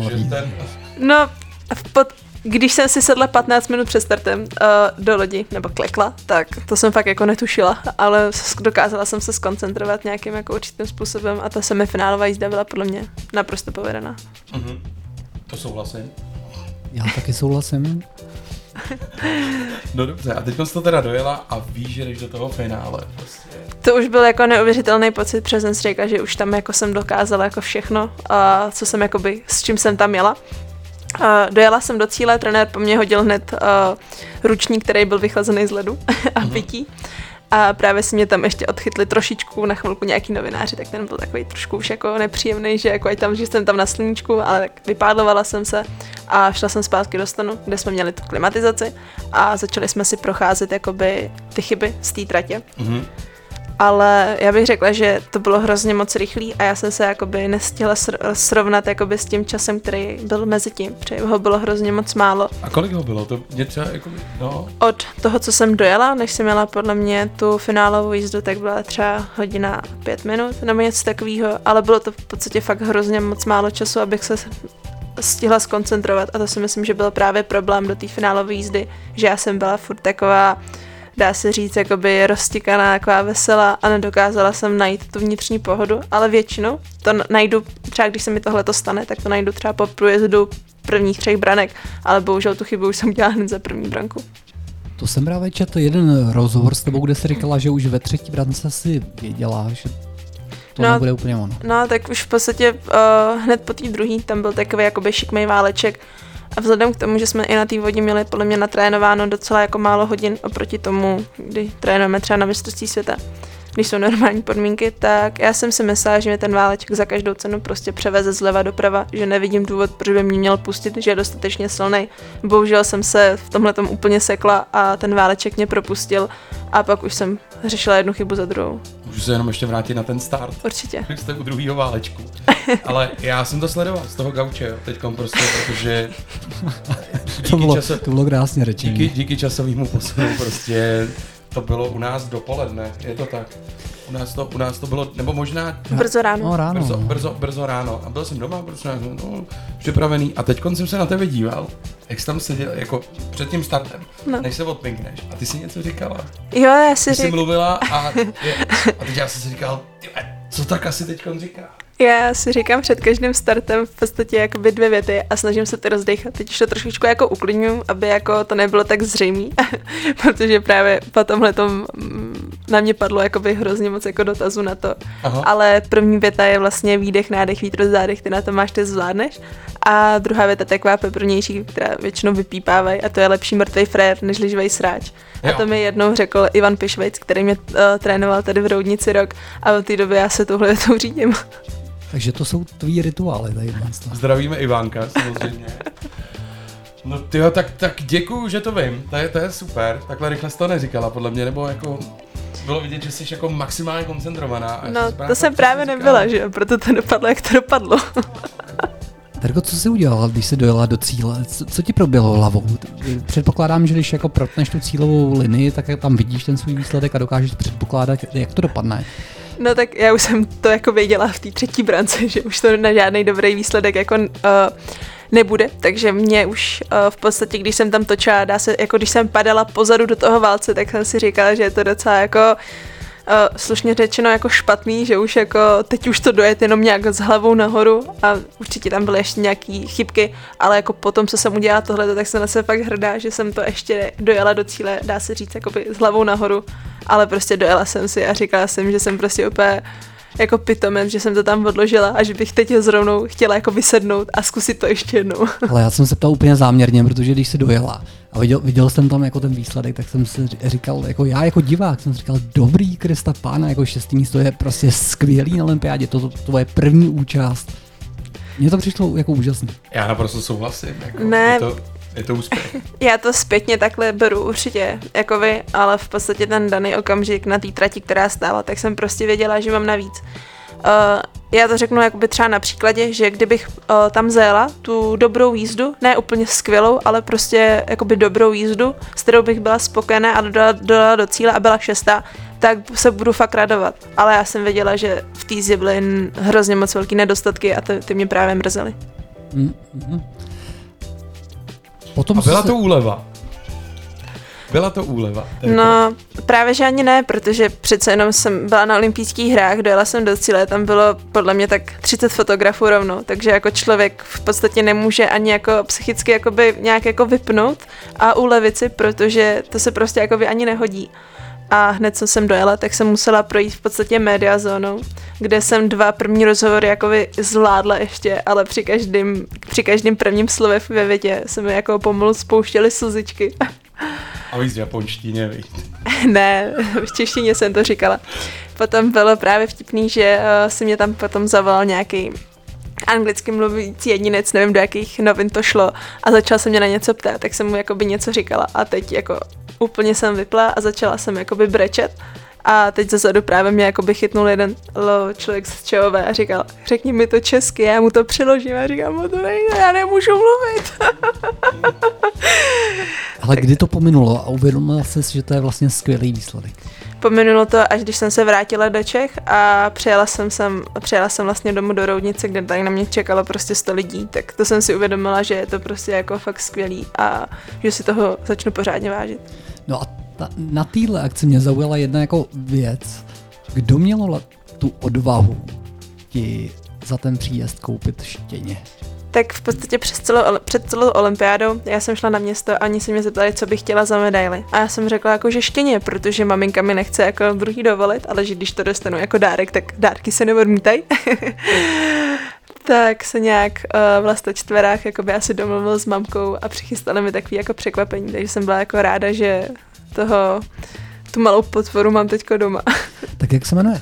No, v pod, když jsem si sedla 15 minut před startem uh, do lodi, nebo klekla, tak to jsem fakt jako netušila, ale dokázala jsem se skoncentrovat nějakým jako určitým způsobem a ta semifinálová jízda byla podle mě naprosto povedená. Mhm. To souhlasím. Já taky souhlasím. No dobře, a teď jsi to teda dojela a víš, že jdeš do toho finále. Prostě. To už byl jako neuvěřitelný pocit, protože jsem si řekla, že už tam jako jsem dokázala jako všechno, a co jsem jakoby, s čím jsem tam jela. A dojela jsem do cíle, trenér po mně hodil hned uh, ručník, který byl vychlazený z ledu a pití. A právě si mě tam ještě odchytli trošičku na chvilku nějaký novináři, tak ten byl takový trošku už jako nepříjemný, že jako ať tam, že jsem tam na sluníčku, ale tak vypádlovala jsem se a šla jsem zpátky do stanu, kde jsme měli tu klimatizaci a začali jsme si procházet jakoby ty chyby z té tratě Mhm. Ale já bych řekla, že to bylo hrozně moc rychlý a já jsem se jakoby nestihla sr- srovnat jakoby s tím časem, který byl mezi tím, protože ho bylo hrozně moc málo. A kolik ho bylo? To mě třeba jako, no, Od toho, co jsem dojela, než jsem měla podle mě tu finálovou jízdu, tak byla třeba hodina pět minut nebo něco takového, ale bylo to v podstatě fakt hrozně moc málo času, abych se stihla skoncentrovat a to si myslím, že byl právě problém do té finálové jízdy, že já jsem byla furt taková dá se říct, jakoby roztikaná, taková veselá a nedokázala jsem najít tu vnitřní pohodu, ale většinou to najdu, třeba když se mi tohle to stane, tak to najdu třeba po průjezdu prvních třech branek, ale bohužel tu chybu už jsem udělala hned za první branku. To jsem právě četl jeden rozhovor s tebou, kde jsi říkala, že už ve třetí brance si věděla, že to No, nebude úplně ono. No, tak už v podstatě uh, hned po té druhé tam byl takový jakoby šikmej váleček a vzhledem k tomu, že jsme i na té vodě měli podle mě natrénováno docela jako málo hodin oproti tomu, kdy trénujeme třeba na mistrovství světa, když jsou normální podmínky, tak já jsem si myslela, že mě ten váleček za každou cenu prostě převeze zleva doprava, že nevidím důvod, proč by mě měl pustit, že je dostatečně silný. Bohužel jsem se v tomhle úplně sekla a ten váleček mě propustil a pak už jsem řešila jednu chybu za druhou. Můžu se jenom ještě vrátit na ten start. Určitě. Jak jste u druhého válečku. Ale já jsem to sledoval z toho gauče, jo, teďkom prostě, protože díky, To bylo, časo, to bylo krásně řečené. díky, díky časovému posunu prostě to bylo u nás dopoledne, je to tak. U nás to, u nás to bylo, nebo možná Brzo ráno. No ráno. brzo, no. brzo, brzo ráno. A byl jsem doma, byl jsem no, připravený. A teď jsem se na tebe díval, jak jsi tam seděl, jako před tím startem, No. než se odpinkneš. A ty si něco říkala. Jo, já si Ty jsi říkám, mluvila a, je, a teď já jsem si říkal, "Tyhle, co tak asi teď říká? Já si říkám před každým startem v podstatě jakoby dvě věty a snažím se to rozdechat. Teď už to trošičku jako uklidňuji, aby jako to nebylo tak zřejmý, protože právě po tomhle tom mm, na mě padlo jakoby hrozně moc jako dotazů na to. Aha. Ale první věta je vlastně výdech, nádech, vítr zádech, ty na to máš, ty zvládneš. A druhá věta je taková peprnější, která většinou vypípávají a to je lepší mrtvý frér, než živej sráč. A Jo. to mi jednou řekl Ivan Pišvejc, který mě uh, trénoval tady v Roudnici rok a od té doby já se tuhle větou řídím. Takže to jsou tvý rituály tady. Zdravíme Ivánka, samozřejmě. No tyjo, tak, tak děkuju, že to vím, to je, to je super, takhle rychle jsi to neříkala podle mě, nebo jako bylo vidět, že jsi jako maximálně koncentrovaná. No, to jsem právě říkala. nebyla, že jo, proto to dopadlo, jak to dopadlo. Terko, co jsi udělala, když jsi dojela do cíle? Co, co ti proběhlo hlavou? Předpokládám, že když jako protneš tu cílovou linii, tak tam vidíš ten svůj výsledek a dokážeš předpokládat, jak to dopadne. No tak já už jsem to jako věděla v té třetí brance, že už to na žádný dobrý výsledek jako uh, nebude, takže mě už uh, v podstatě, když jsem tam točila, dá se, jako když jsem padala pozadu do toho válce, tak jsem si říkala, že je to docela jako uh, slušně řečeno jako špatný, že už jako teď už to dojet jenom nějak s hlavou nahoru a určitě tam byly ještě nějaký chybky, ale jako potom, co jsem udělala tohle, tak jsem na sebe fakt hrdá, že jsem to ještě dojela do cíle, dá se říct, jakoby s hlavou nahoru, ale prostě dojela jsem si a říkala jsem, že jsem prostě úplně jako pitomen, že jsem to tam odložila a že bych teď zrovnou chtěla jako vysednout a zkusit to ještě jednou. Ale já jsem se ptal úplně záměrně, protože když jsi dojela a viděl, viděl jsem tam jako ten výsledek, tak jsem si říkal, jako já jako divák jsem si říkal, dobrý Krista pána, jako šestý místo je prostě skvělý na olympiádě, to, to, to je první účast. Mně to přišlo jako úžasný. Já naprosto souhlasím, jako, Ne. je, to, je to úspěch. Já to zpětně takhle beru určitě, jako vy, ale v podstatě ten daný okamžik na té trati, která stála, tak jsem prostě věděla, že mám navíc. Uh, já to řeknu jakoby třeba na příkladě, že kdybych uh, tam zajela tu dobrou jízdu, ne úplně skvělou, ale prostě jakoby dobrou jízdu, s kterou bych byla spokojená a dodala, dodala do cíle a byla šestá, tak se budu fakt radovat. Ale já jsem věděla, že v té jízdě byly hrozně moc velký nedostatky a ty, ty mě právě mrzely. Mm, mm. Potom A byla se- to úleva. Byla to úleva. Terko. No, právě že ani ne, protože přece jenom jsem byla na olympijských hrách, dojela jsem do cíle, tam bylo podle mě tak 30 fotografů rovnou, takže jako člověk v podstatě nemůže ani jako psychicky jakoby nějak jako vypnout a ulevit si, protože to se prostě jakoby ani nehodí. A hned co jsem dojela, tak jsem musela projít v podstatě média zónou, kde jsem dva první rozhovory jakoby zvládla ještě, ale při každém, při každém prvním slově ve větě se mi jako pomalu spouštěly slzičky. A víc v japonštině, víš. ne, v češtině jsem to říkala. Potom bylo právě vtipný, že uh, si mě tam potom zavolal nějaký anglicky mluvící jedinec, nevím do jakých novin to šlo a začal se mě na něco ptát, tak jsem mu jakoby něco říkala a teď jako úplně jsem vypla a začala jsem jakoby brečet a teď zezadu právě mě jakoby chytnul jeden lo, člověk z ČOV a říkal, řekni mi to česky, já mu to přeložím a říkám mu to nejde, já nemůžu mluvit. Ale kdy to pominulo a uvědomila jsi, že to je vlastně skvělý výsledek? Pominulo to, až když jsem se vrátila do Čech a přijela jsem, sem, přijela jsem vlastně domů do Roudnice, kde tady na mě čekalo prostě 100 lidí, tak to jsem si uvědomila, že je to prostě jako fakt skvělý a že si toho začnu pořádně vážit. No a ta, na téhle akci mě zaujala jedna jako věc. Kdo měl tu odvahu ti za ten příjezd koupit štěně? Tak v podstatě přes celou, před celou olympiádou já jsem šla na město a oni se mě zeptali, co bych chtěla za medaily. A já jsem řekla jako, že štěně, protože maminka mi nechce jako druhý dovolit, ale že když to dostanu jako dárek, tak dárky se neodmítají. tak se nějak uh, vlastně čtverách jakoby asi domluvil s mamkou a přichystali mi takový jako překvapení, takže jsem byla jako ráda, že toho, tu malou potvoru mám teďko doma. Tak jak se jmenuje?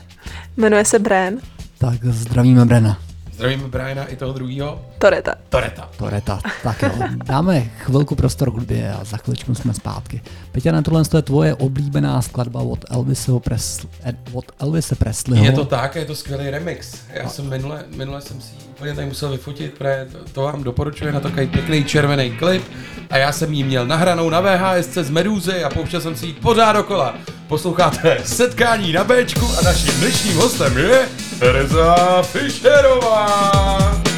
Jmenuje se Bran Tak zdravíme Brena. Zdravíme Briana i toho druhého. Toreta. Toreta. Toreta. Tak jo, dáme chvilku prostor hudbě a za chviličku jsme zpátky. Peťa, tohle je tvoje oblíbená skladba od Elviseho Presl- eh, od Elvise Presleyho. Je to tak, je to skvělý remix. Já jsem minule, minule jsem si úplně tady musel vyfotit, protože to, to vám doporučuji na takový pěkný červený klip. A já jsem ji měl nahranou na VHS z Medúzy a pouštěl jsem si ji pořád dokola. Posloucháte setkání na Bčku a naším dnešním hostem je Tereza Fischerová.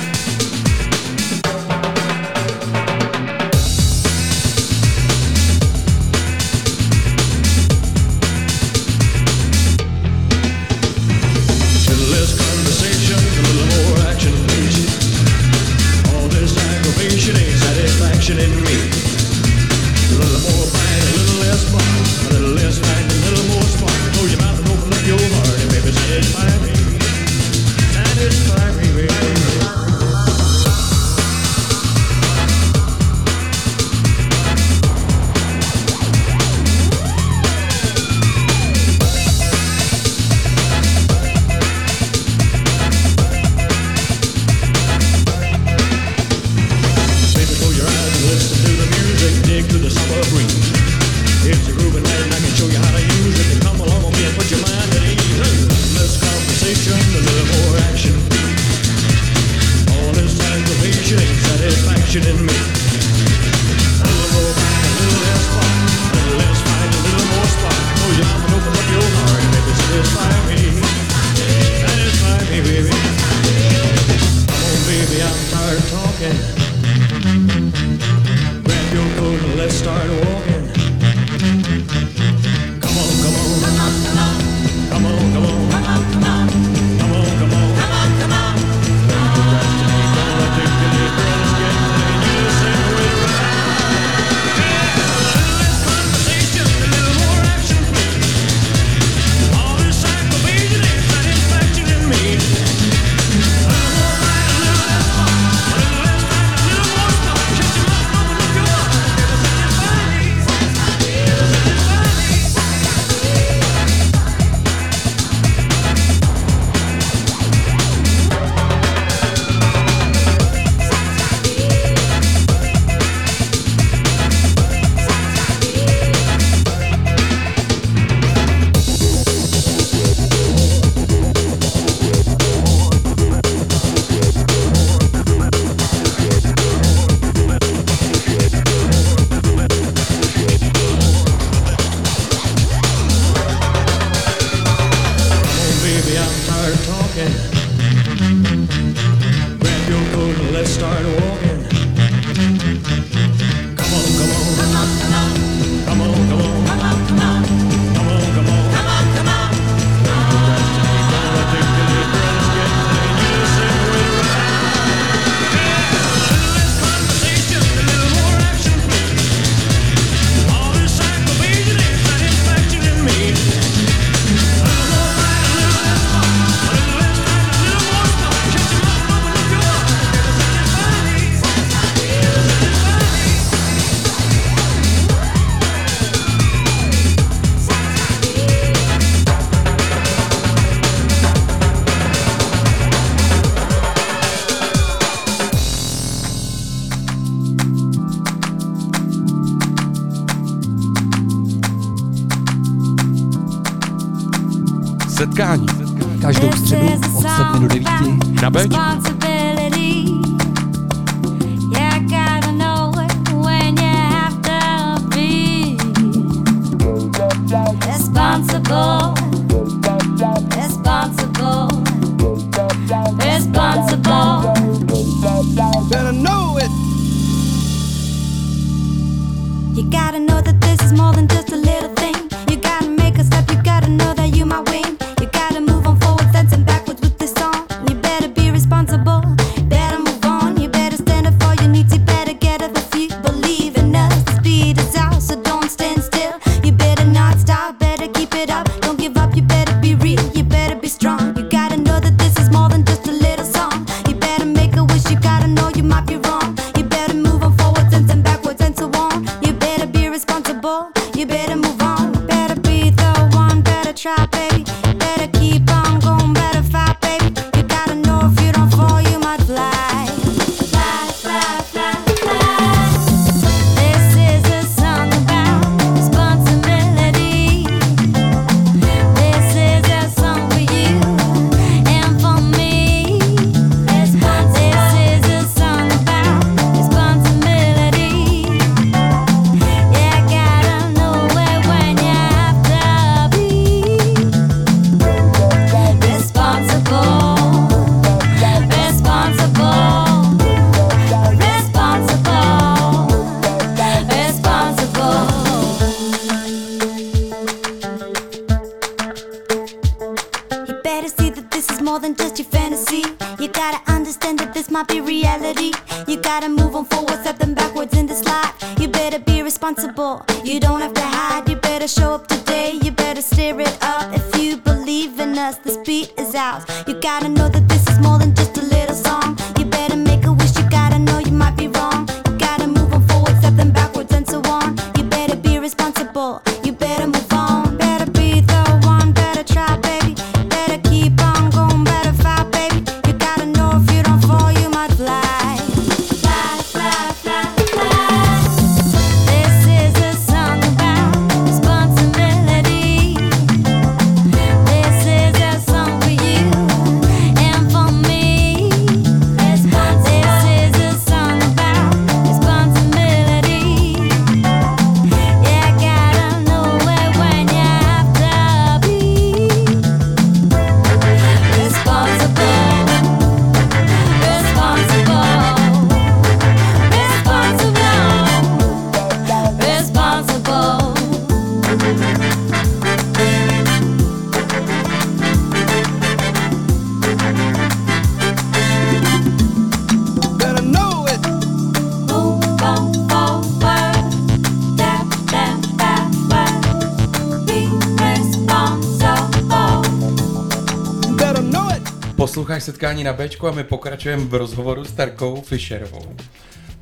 vysílání na Bčku a my pokračujeme v rozhovoru s Tarkou Fischerovou.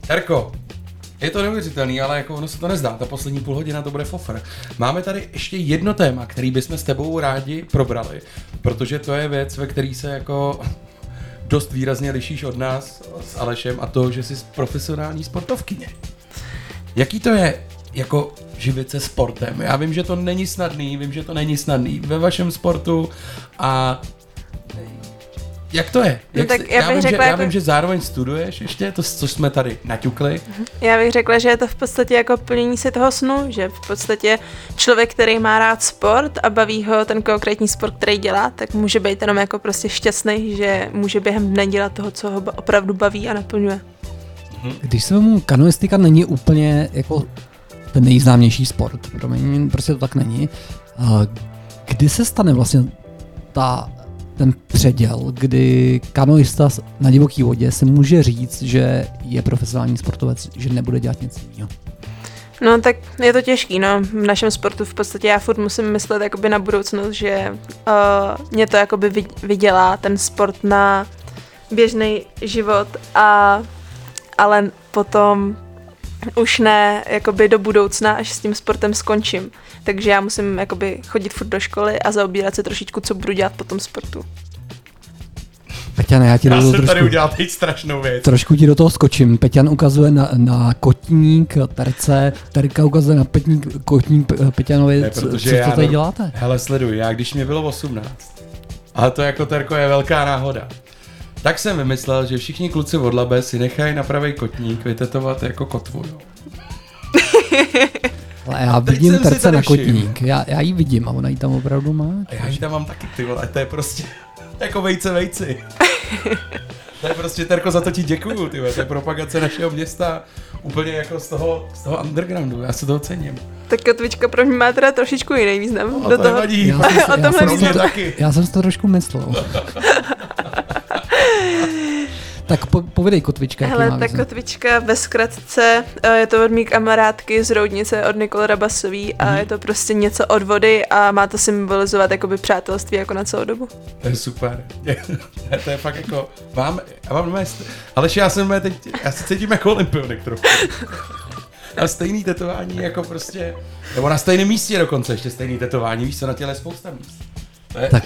Tarko, je to neuvěřitelný, ale jako ono se to nezdá, ta poslední půl hodina to bude fofr. Máme tady ještě jedno téma, který bychom s tebou rádi probrali, protože to je věc, ve který se jako dost výrazně lišíš od nás s Alešem a to, že jsi profesionální sportovkyně. Jaký to je jako živit se sportem? Já vím, že to není snadný, vím, že to není snadný ve vašem sportu a jak to je? No Jak tak jsi- já bych vím, řekla že, já jako- vím, že zároveň studuješ ještě, to, co jsme tady naťukli. Já bych řekla, že je to v podstatě jako plnění si toho snu, že v podstatě člověk, který má rád sport a baví ho ten konkrétní sport, který dělá, tak může být jenom jako prostě šťastný, že může během dne dělat toho, co ho opravdu baví a naplňuje. Když se mu kanoistika není úplně jako ten nejznámější sport, promiň, prostě to tak není. A Kdy se stane vlastně ta, ten předěl, kdy kanoista na divoké vodě si může říct, že je profesionální sportovec, že nebude dělat nic jiného? No tak je to těžký, no. V našem sportu v podstatě já furt musím myslet jakoby na budoucnost, že uh, mě to jakoby vy- vydělá ten sport na běžný život a ale potom už ne jakoby do budoucna, až s tím sportem skončím. Takže já musím jakoby chodit furt do školy a zaobírat se trošičku, co budu dělat po tom sportu. Peťan, já ti Já jsem tady trošku, udělal teď strašnou věc. trošku ti do toho skočím. Peťan ukazuje na, na kotník terce, Terka ukazuje na petník, kotník Pe- Peťanovi. Ne, Co, protože co, tady děláte? Hele, sleduj, já když mě bylo 18, ale to jako Terko je velká náhoda, tak jsem vymyslel, že všichni kluci od Labe si nechají na pravý kotník vytetovat jako kotvu. Ale já vidím jsem terce na kotník. Já, já ji vidím a ona ji tam opravdu má. A já ji tam mám taky, ty vole, to je prostě jako vejce vejci. To je prostě, Terko, za to ti děkuju, ty vole, to je propagace našeho města úplně jako z toho, z toho undergroundu, já se toho cením. Tak kotvička pro mě má teda trošičku jiný význam. A do to toho. nevadí. Já jsem, já, tomhle jsem, si mě to, taky. já jsem si to trošku myslel. Tak po, povědej kotvička, Hele, tak význam. kotvička ve zkratce, eh, je to od mý kamarádky z Roudnice, od Nikol Rabasový a Mhm. je to prostě něco od vody a má to symbolizovat jakoby přátelství jako na celou dobu. To je super. to je fakt jako, mám, já mám st- ale já jsem normálně teď, já se cítím jako olympionik trochu. A stejný tetování jako prostě, nebo na stejném místě dokonce ještě stejný tetování, víš co, na těle je spousta míst. To je, Tak.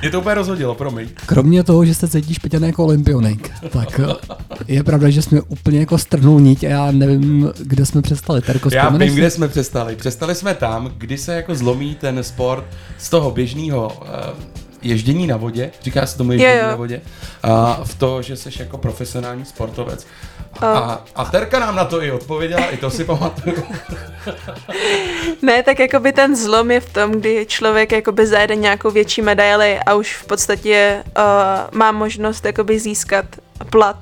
Mě to úplně rozhodilo, promiň. Kromě toho, že se cítíš Peťan jako olympionik, tak eh, je pravda, že jsme úplně jako strhnul niť a já nevím, kde jsme přestali. Terko, Já vzpomeneš vím, si? kde jsme přestali. Přestali jsme tam, kdy se jako zlomí ten sport z toho běžného uh, ježdění na vodě, říká se tomu ježdění jo. na vodě, a v to, že jsi jako profesionální sportovec. A, a Terka nám na to i odpověděla, i to si pamatuju. Ne, tak jakoby ten zlom je v tom, kdy člověk jakoby zajede nějakou větší medaili a už v podstatě uh, má možnost jakoby získat plat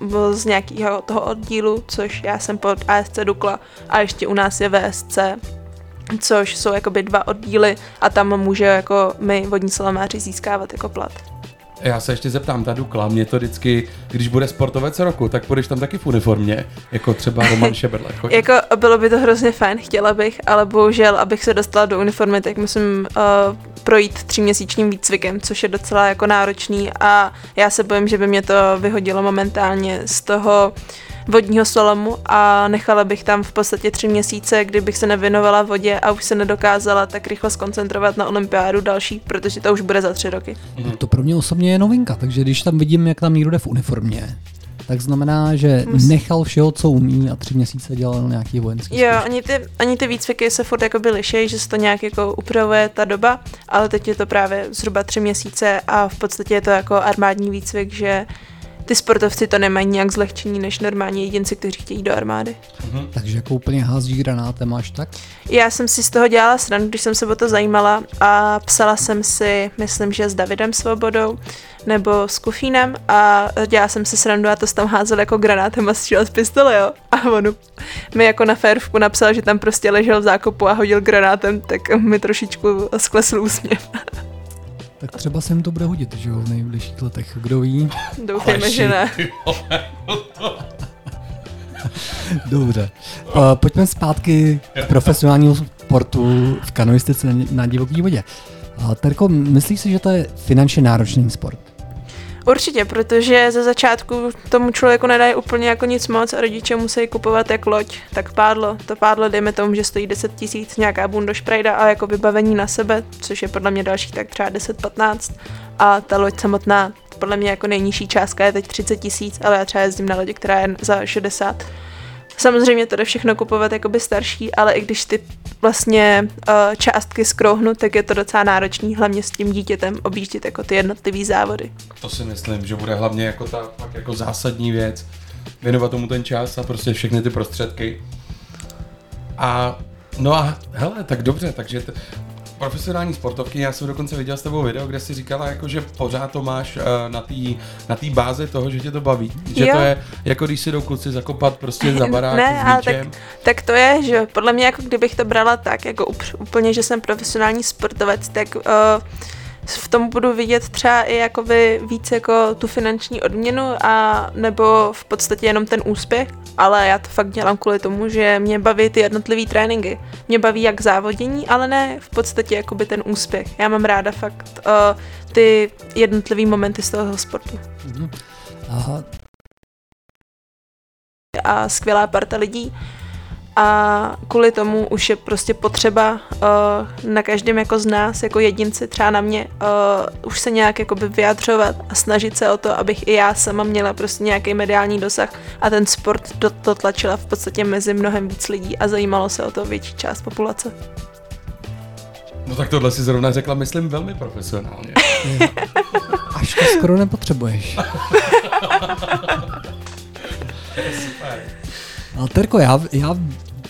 v- z nějakého toho oddílu, což já jsem pod ASC Dukla a ještě u nás je VSC, což jsou jakoby dva oddíly a tam může jako my vodní salamáři získávat jako plat. Já se ještě zeptám, ta Dukla, mě to vždycky, když bude sportovec roku, tak půjdeš tam taky v uniformě, jako třeba Roman Šeberle. Jako bylo by to hrozně fajn, chtěla bych, ale bohužel, abych se dostala do uniformy, tak musím uh, projít tříměsíčním výcvikem, což je docela jako náročný a já se bojím, že by mě to vyhodilo momentálně z toho vodního slalomu a nechala bych tam v podstatě tři měsíce, kdybych se nevěnovala vodě a už se nedokázala tak rychle skoncentrovat na olympiádu další, protože to už bude za tři roky. To pro mě osobně je novinka, takže když tam vidím, jak tam někdo jde v uniformě, tak znamená, že Mus- nechal všeho, co umí a tři měsíce dělal nějaký vojenský Jo, zkoušky. ani ty, ani ty výcviky se furt jakoby liší, že se to nějak jako upravuje ta doba, ale teď je to právě zhruba tři měsíce a v podstatě je to jako armádní výcvik, že ty sportovci to nemají nějak zlehčení než normální jedinci, kteří chtějí jít do armády. Takže jako úplně hází granátem máš tak? Já jsem si z toho dělala srandu, když jsem se o to zajímala a psala jsem si, myslím, že s Davidem Svobodou nebo s Kufínem a dělala jsem si srandu a to tam házel jako granátem a střílel z pistole, jo. A on mi jako na férovku napsal, že tam prostě ležel v zákopu a hodil granátem, tak mi trošičku sklesl úsměv. Tak třeba se jim to bude hodit, že jo, v nejbližších letech. Kdo ví? Doufejme, že ne. Dobře. Uh, pojďme zpátky k profesionálnímu sportu v kanoistice na, divoké vodě. Uh, Terko, myslíš si, že to je finančně náročný sport? Určitě, protože ze začátku tomu člověku nedají úplně jako nic moc a rodiče musí kupovat jak loď, tak pádlo. To pádlo, dejme tomu, že stojí 10 tisíc, nějaká bundošprejda a jako vybavení na sebe, což je podle mě další tak třeba 10-15. A ta loď samotná, podle mě jako nejnižší částka je teď 30 tisíc, ale já třeba jezdím na lodi, která je za 60. Samozřejmě to jde všechno kupovat jakoby starší, ale i když ty vlastně uh, částky skrouhnu, tak je to docela náročný, hlavně s tím dítětem objíždět jako ty jednotlivý závody. To si myslím, že bude hlavně jako ta fakt jako zásadní věc. Věnovat tomu ten čas a prostě všechny ty prostředky. A no a hele, tak dobře, takže t- profesionální sportovky, já jsem dokonce viděl s tebou video, kde si říkala, jako, že pořád to máš uh, na té na tý bázi toho, že tě to baví. Že Jo. to je jako když si jdou kluci zakopat prostě za barák Ne, s ale míčem. tak, tak to je, že podle mě jako kdybych to brala tak, jako úplně, že jsem profesionální sportovec, tak uh, v tom budu vidět třeba i jakoby víc jako tu finanční odměnu a nebo v podstatě jenom ten úspěch, ale já to fakt dělám kvůli tomu, že mě baví ty jednotlivý tréninky. Mě baví jak závodění, ale ne v podstatě jakoby ten úspěch. Já mám ráda fakt uh, ty jednotlivý momenty z toho sportu. Aha, a skvělá parta lidí. A kvůli tomu už je prostě potřeba uh, na každém jako z nás, jako jedinci, třeba na mě, uh, už se nějak jakoby vyjadřovat a snažit se o to, abych i já sama měla prostě nějaký mediální dosah a ten sport do, to tlačila v podstatě mezi mnohem víc lidí a zajímalo se o to větší část populace. No tak tohle si zrovna řekla, myslím, velmi profesionálně. až to skoro nepotřebuješ. Ale Terko, já, já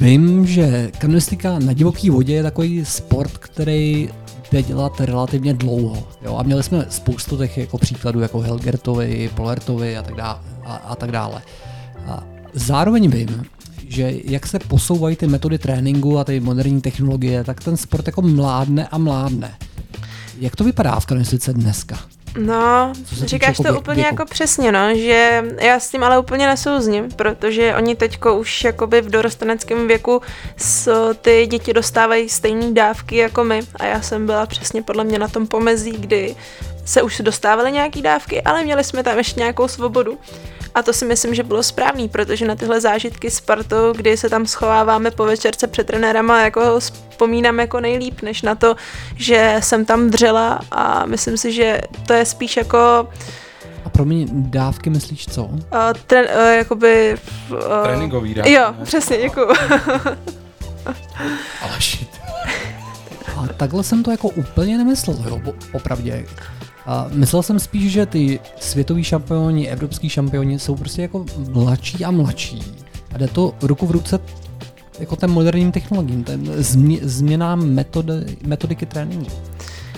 vím, že kanoistika na divoký vodě je takový sport, který jde dělat relativně dlouho. Jo? A měli jsme spoustu těch jako příkladů, jako Helgertovi, Polertovi a tak dále. A, a tak dále. A zároveň vím, že jak se posouvají ty metody tréninku a ty moderní technologie, tak ten sport jako mládne a mládne. Jak to vypadá v kanoistice dneska? No, říkáš to úplně jako přesně, no, že já s tím ale úplně nesouzním, protože oni teďko už jakoby v dorosteneckém věku s, ty děti dostávají stejné dávky jako my a já jsem byla přesně podle mě na tom pomezí, kdy se už dostávaly nějaký dávky, ale měli jsme tam ještě nějakou svobodu. A to si myslím, že bylo správný, protože na tyhle zážitky s partou, kdy se tam schováváme po večerce před trenérama, jako vzpomínám jako nejlíp, než na to, že jsem tam dřela a myslím si, že to je spíš jako A promiň, dávky myslíš co? uh, tren, uh, jakoby... Uh, Tréninkový dávky, Jo, ne? přesně, děkuju. Ale shit. A takhle jsem to jako úplně nemyslel, jo, popravdě. A myslel jsem spíš, že ty světoví šampioni, evropský šampioni jsou prostě jako mladší a mladší. A jde to ruku v ruce jako ten moderním technologiím, ten změ, změnám metody, metodiky tréninku.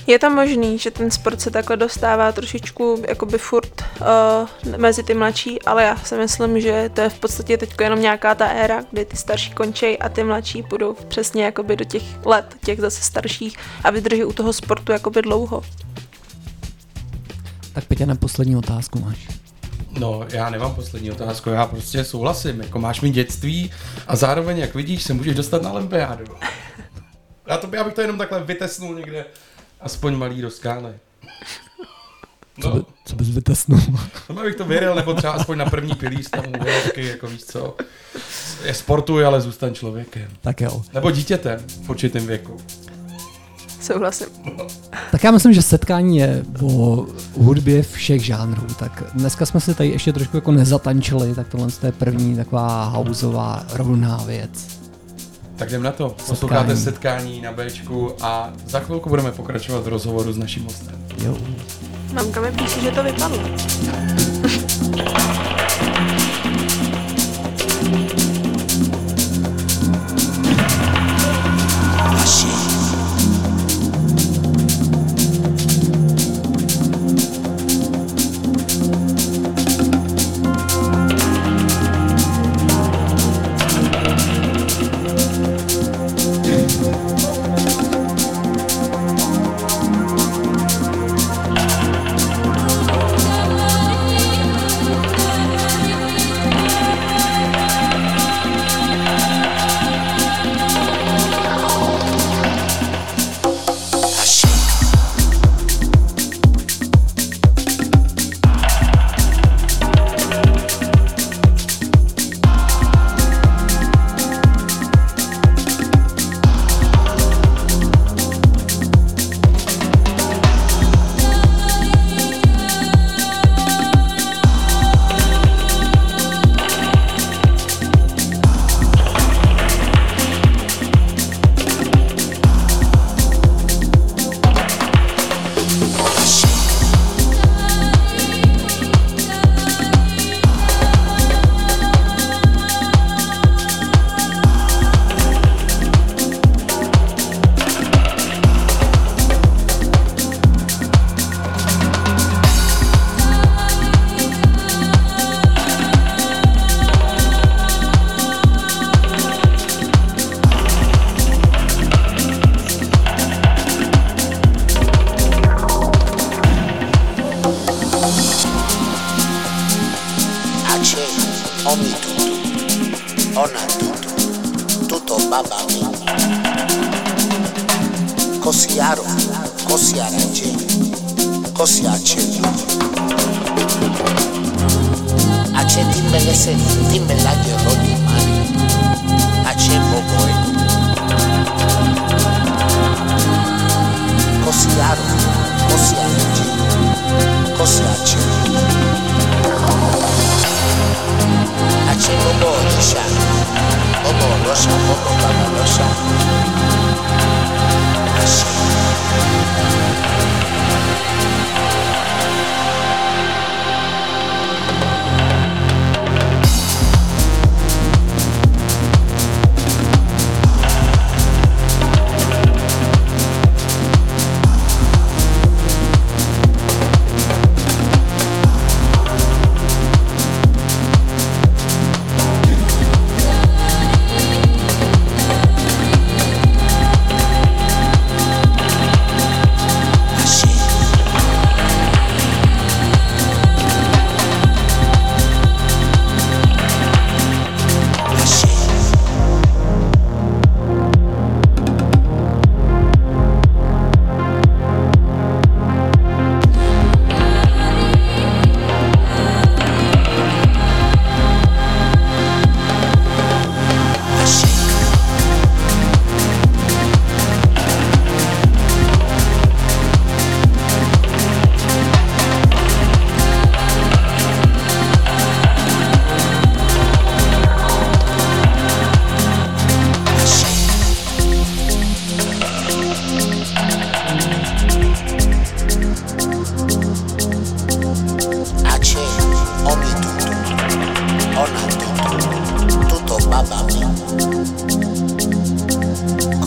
Je to možný, že ten sport se takhle dostává trošičku jakoby furt uh, mezi ty mladší, ale já si myslím, že to je v podstatě teď jenom nějaká ta éra, kdy ty starší končej a ty mladší půjdou přesně jakoby do těch let, těch zase starších a vydrží u toho sportu jakoby dlouho. Tak Peťa, na poslední otázku máš. No, já nemám poslední otázku, já prostě souhlasím, jako máš mi dětství a zároveň, jak vidíš, se můžeš dostat na olympiádu. Já, to, já bych to jenom takhle vytesnul někde, aspoň malý do skály. No, Co bys vytesnul? no bych to věděl, nebo třeba aspoň na první pilíř tam u volovky, jako víš co. Je sportuj, ale zůstaň člověkem. tak jo. Nebo dítětem v určitém věku. Souhlasím. Tak já myslím, že setkání je o hudbě všech žánrů. Tak dneska jsme si tady ještě trošku jako nezatančili, tak tohle je první taková houseová rovná věc. Tak jdem na to. Posloucháte setkání na Bčku a za chvilku budeme pokračovat v rozhovoru s naším hostem. Jo. Mamka mi píše, že to vypadlo.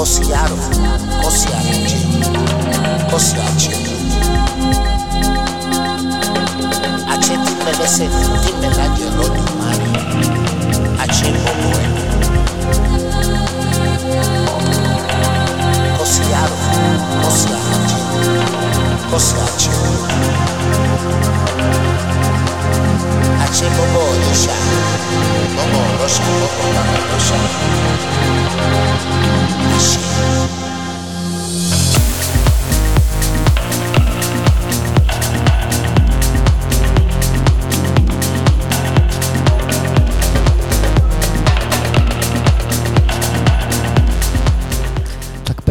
Osiaro, Osiachi, Osiachi. Ache dime le se, dime la lloró tu madre. Ache poco en. Osiaro, Osiachi, Osiachi. Ache poco rosha, poco rosha, poco rosha.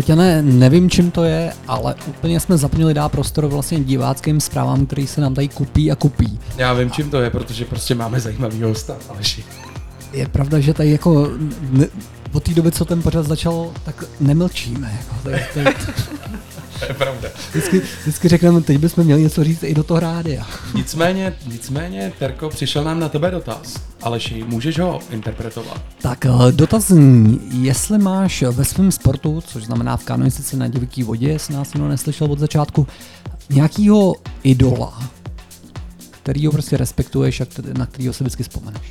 Peťane, nevím, čím to je, ale úplně jsme zapomněli dát prostor vlastně diváckým zprávám, který se nám tady kupí a kupí. Já vím, čím to je, protože prostě máme zajímavý hosta, Aleši. Je pravda, že tady jako ne, od té doby, co ten pořad začal, tak nemlčíme. Jako, to je, to je, To je pravda. vždycky, vždycky řekneme, teď bychom měli něco říct i do toho rádia. Nicméně, nicméně, Terko, přišel nám na tebe dotaz. Aleši, můžeš ho interpretovat? Tak eh, dotaz zní, jestli máš ve svém sportu, což znamená v kanoistice na divoký vodě, jestli nás někdo neslyšel od začátku, nějakýho idola, kterýho prostě respektuješ a který- na kterýho si vždycky vzpomeneš.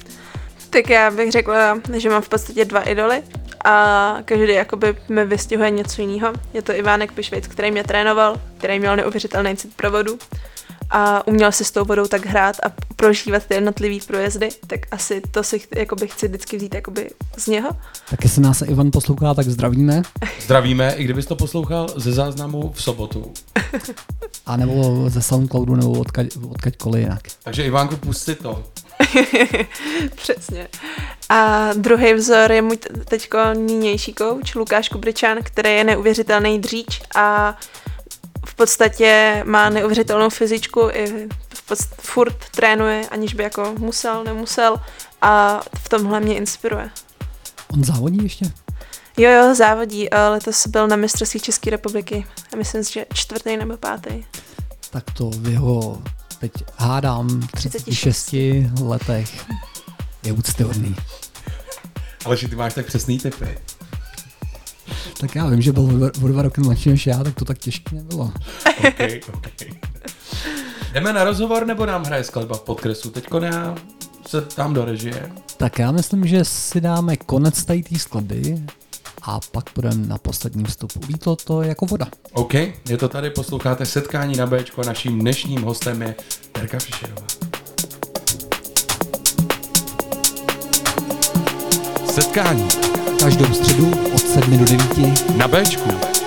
Tak já bych řekla, že mám v podstatě dva idoly a každý jakoby mi vystihuje něco jiného. Je to Ivánek Pišvejc, který mě trénoval, který měl neuvěřitelný cit pro vodu a uměl si s tou vodou tak hrát a prožívat ty jednotlivý průjezdy, tak asi to si ch- jakoby chci vždycky vzít jakoby z něho. Tak jestli nás Ivan poslouchá, tak zdravíme. Zdravíme, i kdybys to poslouchal ze záznamu v sobotu. A nebo ze Soundcloudu, nebo odkaď, odkaďkoliv jinak. Takže Ivánku, pust si to. Přesně. A druhý vzor je můj t- teďko nynější kouč, Lukáš Kubričan, který je neuvěřitelný dříč a v podstatě má neuvěřitelnou fyzičku, i v podst- furt trénuje, aniž by jako musel, nemusel a v tomhle mě inspiruje. On závodí ještě? Jo, jo, závodí. Letos byl na mistrovství České republiky. A myslím si, že čtvrtý nebo pátý. Tak to v jeho, teď hádám, 36 letech je úctyhodný. Aleši, ty máš tak přesný typy. Tak já vím, že byl o- o dva roky mladší než já, tak to tak těžké nebylo. okay, okay. Jdeme na rozhovor, nebo nám hraje skladba v podkresu? Teďko já se tam do režie. Tak já myslím, že si dáme konec tady té skladby a pak půjdeme na poslední vstup. Ulítlo to jako voda. OK, je to tady, posloucháte setkání na Bčko a naším dnešním hostem je Terka Fischerová. setkání Každou středu od 7 do 9. na Bčku.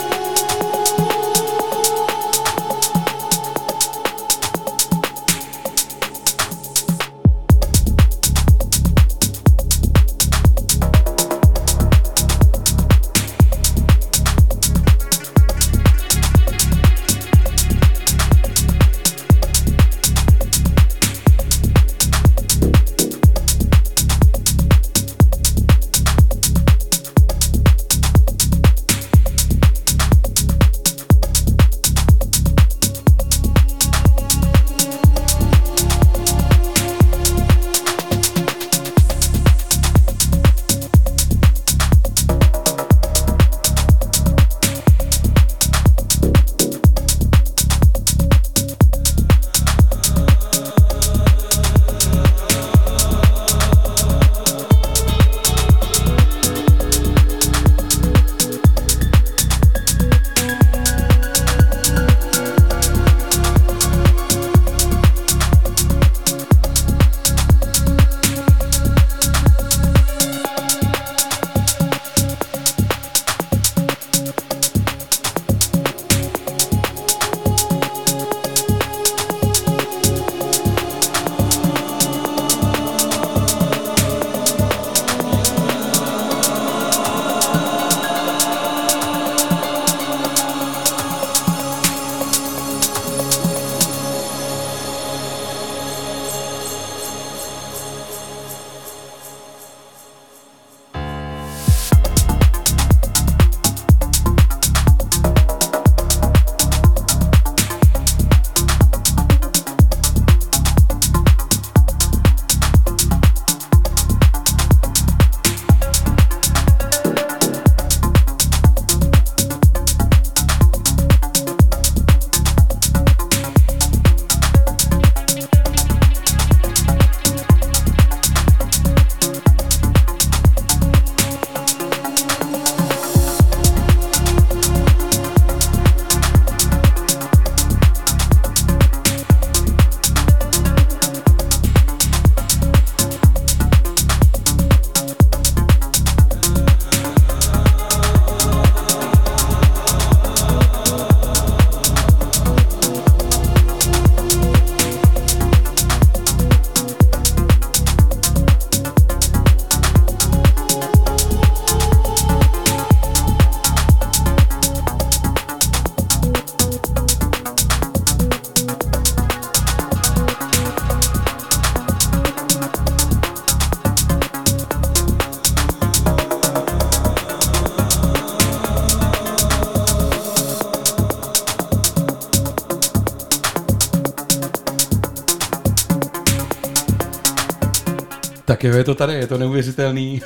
Je to tady, je to neuvěřitelný.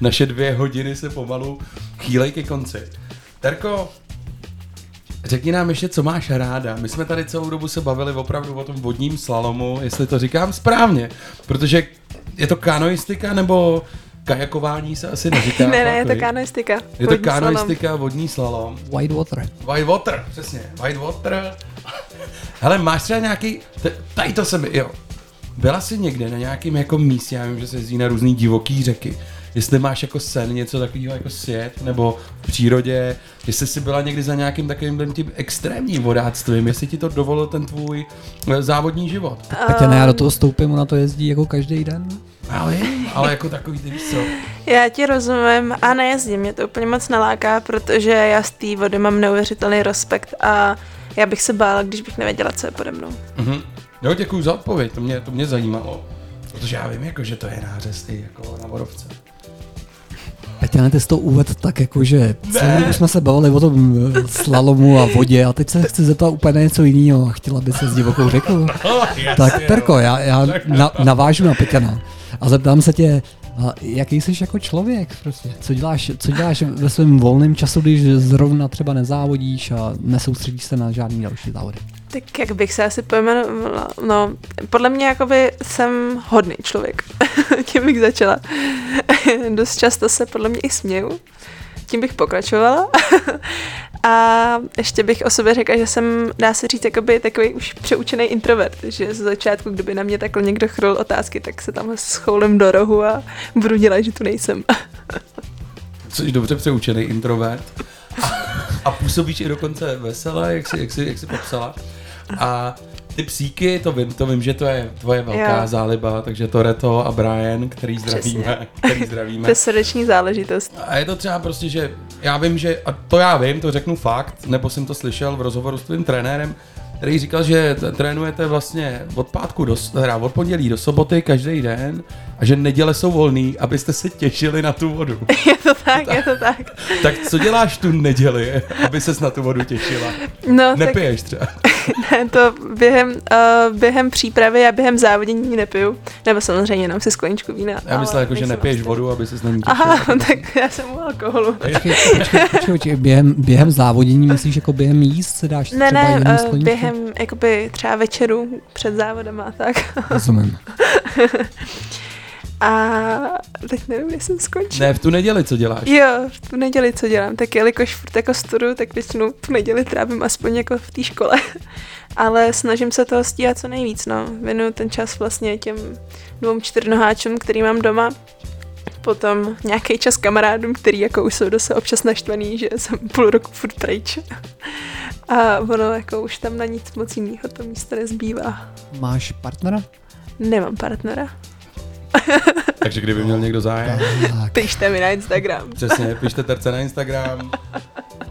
Naše dvě hodiny se pomalu chýlej ke konci. Terko, řekni nám ještě, co máš ráda. My jsme tady celou dobu se bavili opravdu o tom vodním slalomu, jestli to říkám správně, protože je to kanoistika nebo kajakování se asi neříká. ne, ne, je to kanoistika. Je to vodní slalom. kanoistika, vodní slalom. White water. White water, přesně, white water. Hele, máš třeba nějaký, tady to se mi, jo. Byla jsi někde na nějakém jako místě, já vím, že se jezdí na různý divoký řeky. Jestli máš jako sen, něco takového jako svět, nebo v přírodě, jestli jsi byla někdy za nějakým takovým tím extrémním vodáctvím, jestli ti to dovolil ten tvůj eh, závodní život. Peťa, ne, já do toho stoupím, ona to jezdí jako každý den. Ale, ale jako takový, ty víš co, Já ti rozumím a nejezdím, mě to úplně moc naláká, protože já z té vody mám neuvěřitelný respekt a já bych se bála, když bych nevěděla, co je pode mnou. Mhm. Jo, děkuji za odpověď, to mě, to mě zajímalo. Protože já vím, jako, že to je nářez ty, jako na vodovce. Peťa, ne, ty jsi to uvedl tak jako, že celou dobu jsme se bavili o tom eh, slalomu a vodě a teď se chci zeptat úplně něco jiného. Chtěla by se s divokou řekou. tak Terko, já, já na, navážu na Peťana a zeptám se tě, a jaký jsi jako člověk prostě? Co děláš, co děláš ve svém volném času, když zrovna třeba nezávodíš a nesoustředíš se na žádný další závody? Tak jak bych se asi pojmenovala, no, podle mě jakoby jsem hodný člověk, tím bych začala. Dost často se podle mě i směju, tím bych pokračovala. A ještě bych o sobě řekla, že jsem, dá se říct, jakoby takový už přeučený introvert, že z začátku, kdyby na mě takhle někdo chrl otázky, tak se tam schoulem do rohu a budu dělat, že tu nejsem. Jsi dobře přeučený introvert. A, působíš i dokonce veselé, jak jsi, jak jsi, jak jsi popsala. A ty psíky, to vím, to vím, že to je tvoje velká Jo. záliba, takže Toreto a Brian, který zdravíme, Přesně. který zdravíme. To je srdeční záležitost. A je to třeba prostě, že já vím, že, a to já vím, to řeknu fakt, nebo jsem to slyšel v rozhovoru s tvým trenérem, který říkal, že trénujete vlastně od pátku do, teda od pondělí do soboty každý den a že neděle jsou volný, abyste se těšili na tu vodu. Je to tak, je to tak. tak co děláš tu neděli, aby ses na tu vodu těšila? No, tak Nepiješ třeba. ne, to během, uh, během přípravy a během závodění nepiju. Nebo samozřejmě jenom si skleničku vína. Já ale myslel, jako, že nepiješ prostě- vodu, aby ses na ní těšila. Aha, tak já jsem u alkoholu. Počkej, počkej, počkej, během, během závodění myslíš, jako během jíst se dáš Ne, třeba ne, jednou uh, skleničku? během jakoby třeba večeru před závodem a tak. Rozumím. A teď nevím, jestli jsem skončila. Ne, v tu neděli co děláš? Jo, v tu neděli co dělám, tak jelikož furt jako studuju, tak většinou tu neděli trávím aspoň jako v té škole. Ale snažím se toho stíhat co nejvíc, no. Věnuju ten čas vlastně těm dvou čtyřnoháčům, který mám doma. Potom nějaký čas kamarádům, který jako už jsou dost občas naštvaný, že jsem půl roku furt pryč. A ono jako už tam na nic moc jiného to místo nezbývá. Máš partnera? Nemám partnera. Takže kdyby měl někdo zájem, Tak. Pište mi na Instagram. přesně, pište terce na Instagram.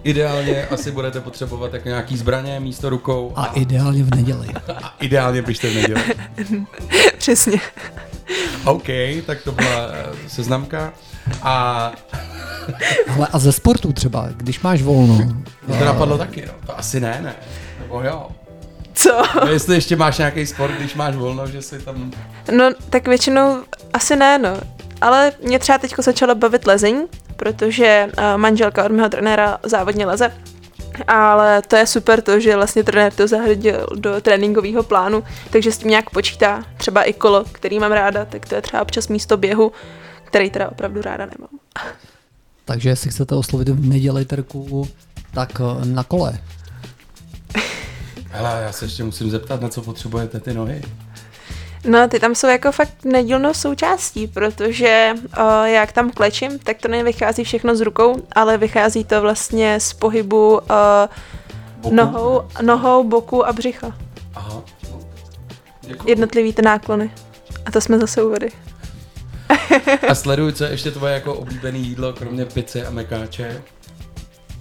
Ideálně asi budete potřebovat jako nějaký zbraně místo rukou. A ideálně v neděli. A ideálně pište v neděli. Přesně. OK, tak to byla eh, seznamka. A Ale a ze sportu třeba, když máš volno, to napadlo taky, no. To asi ne, ne. Nebo jo. Co? No, jestli ještě máš nějaký sport, když máš volno, že si tam... No, tak většinou asi ne, no. Ale mě třeba teď začalo bavit lezení, protože uh, manželka od mého trenéra závodně leze. Ale to je super to, že vlastně trenér to zahradil do tréninkového plánu, takže s tím nějak počítá. Třeba i kolo, který mám ráda, tak to je třeba občas místo běhu, který teda opravdu ráda nemám. takže jestli chcete oslovit v neděli Terku, tak eh, na kole. Hele, já se ještě musím zeptat, na co potřebujete ty nohy. No, ty tam jsou jako fakt nedílnou součástí, protože uh, jak tam klečím, tak to nevychází všechno z rukou, ale vychází to vlastně z pohybu uh, Boku? nohou, nohou, boku a břicha. Aha. Děkuju. Jednotlivý ty náklony. A to jsme zase u vody. A sleduj, co je ještě tvoje jako oblíbené jídlo, kromě pici a mekáče.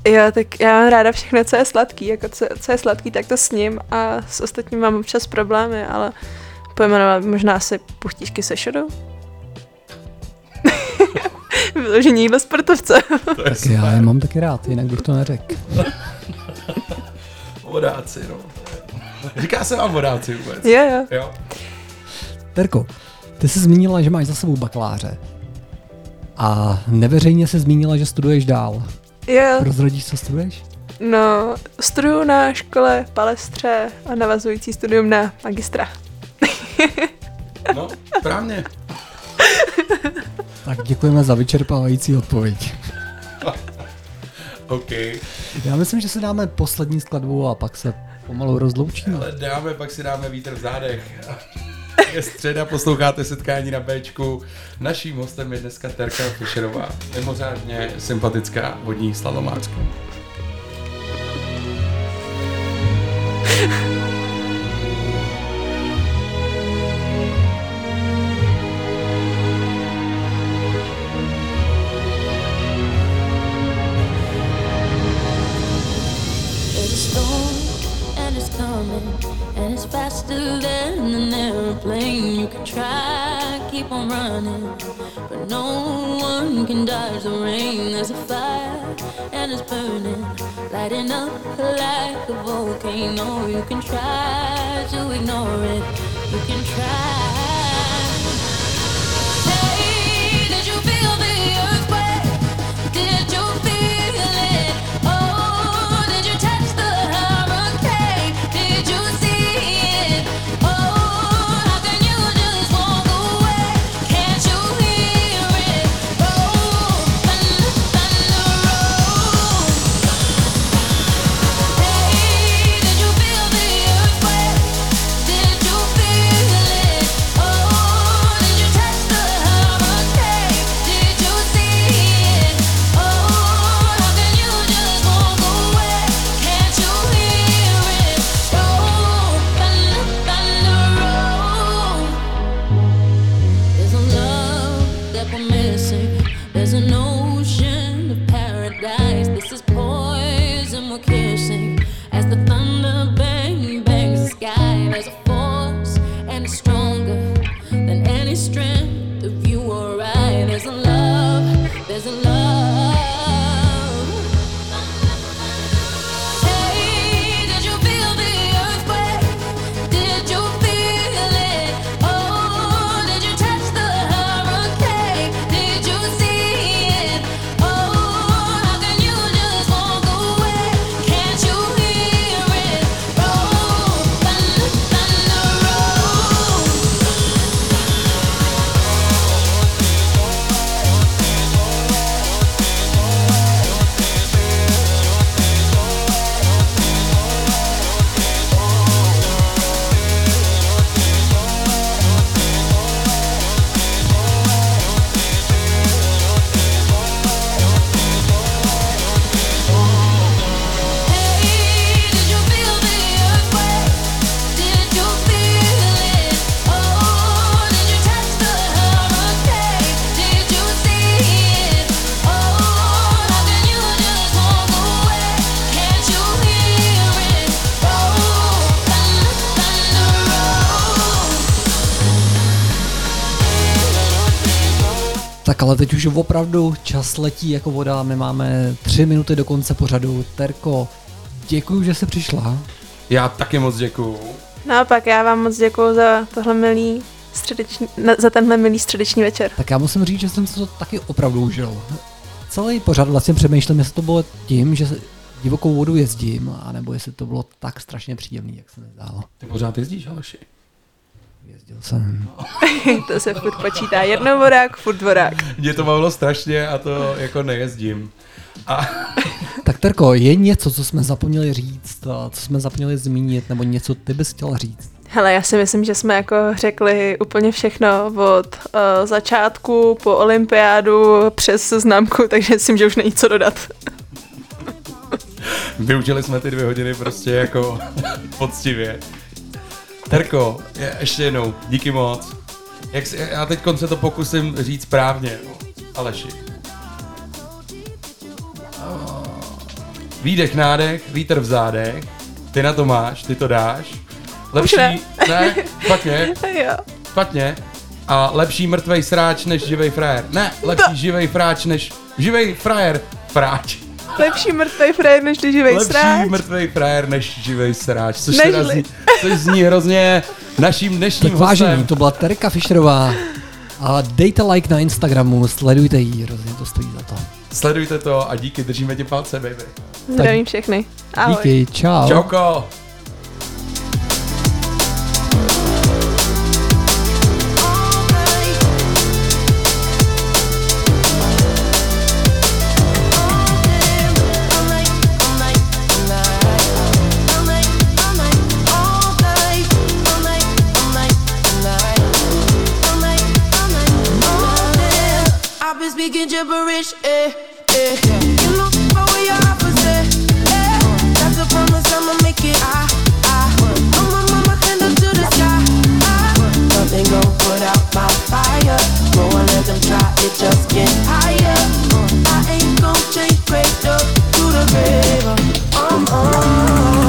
Jo, tak já mám ráda všechno, co je sladký. Jako co, co je sladký, tak to s ním a s ostatním mám občas problémy, ale pojmenovat možná asi puchtíčky se šodou. Vyložení jídlo sportovce. Tak já je mám taky rád, jinak bych to neřekl. Vodáci, no. Říká se vám vodáci vůbec. jo, jo. Jo. Terko, ty jsi zmínila, že máš za sebou bakaláře. A neveřejně se zmínila, že studuješ dál. Jo, Prozradíš, co studuješ? no, studuju na škole Palestře a navazující studium na magistra. No, správně. Tak děkujeme za vyčerpávající odpověď. OK. Já myslím, že si dáme poslední skladbu a pak se pomalu rozloučíme. Ale dáme, pak si dáme vítr v zádech. Je středa, posloucháte setkání na Bčku. Naším hostem je dneska Terka Fischerová, mimořádně sympatická vodní slalomářka. Can try, keep on running, but no one can dodge the rain. There's a fire and it's burning, lighting up like a volcano. You can try to ignore it. You can try. Tak ale teď už opravdu čas letí jako voda, my máme tři minuty do konce pořadu. Terko, děkuji, že jsi přišla. Já taky moc děkuju. Naopak, já vám moc děkuji za tohle milý středeční, za tenhle milý středeční večer. Tak já musím říct, že jsem si to taky opravdu užil. Celý pořad vlastně přemýšlím, jestli to bylo tím, že divokou vodu jezdím, anebo jestli to bylo tak strašně příjemný, jak se mi zdálo. Ty pořád jezdíš, Aleši? Jezdil jsem. to se furt počítá. Jednou vodák, furt vodák. Mě to bavilo strašně a to jako nejezdím. A Tak Terko, je něco, co jsme zapomněli říct, a co jsme zapomněli zmínit, nebo něco ty bys chtěl říct? Hele, já si myslím, že jsme jako řekli úplně všechno od uh, začátku po olympiádu přes známku, takže myslím, že už není co dodat. využili jsme ty dvě hodiny prostě jako poctivě. Terko, je, ještě jednou, díky moc. Jak si, já teď se to pokusím říct správně. no. Aleši. Výdech, nádech, vítr v zádech. Ty na to máš, ty to dáš. Lepší, ne. ne, špatně, jo. špatně. A lepší mrtvej sráč než živej frajer. Ne, lepší živej fráč než živej frajer. Fráč. Lepší mrtvej frajer, než živej Lepší sráč. mrtvej frajer než živej sráč, což Nežli. teda zní, což zní hrozně naším dnešním Tak vážení, hostem. to byla Terka Fischerová. A dejte like na Instagramu, sledujte ji, hrozně to stojí za to. Sledujte to a díky, držíme ti palce, baby. Zdravím všechny. Ahoj. Díky, čau. Čauko. gibberish, eh, eh. You look for what you haven't eh. That's a promise I'ma make it, I, I. Oh my mama, candle to the sky, I. Nothing gon' put out my fire. No, and let them try, it just get higher. I ain't gon' change, great up to the grave. Oh, oh.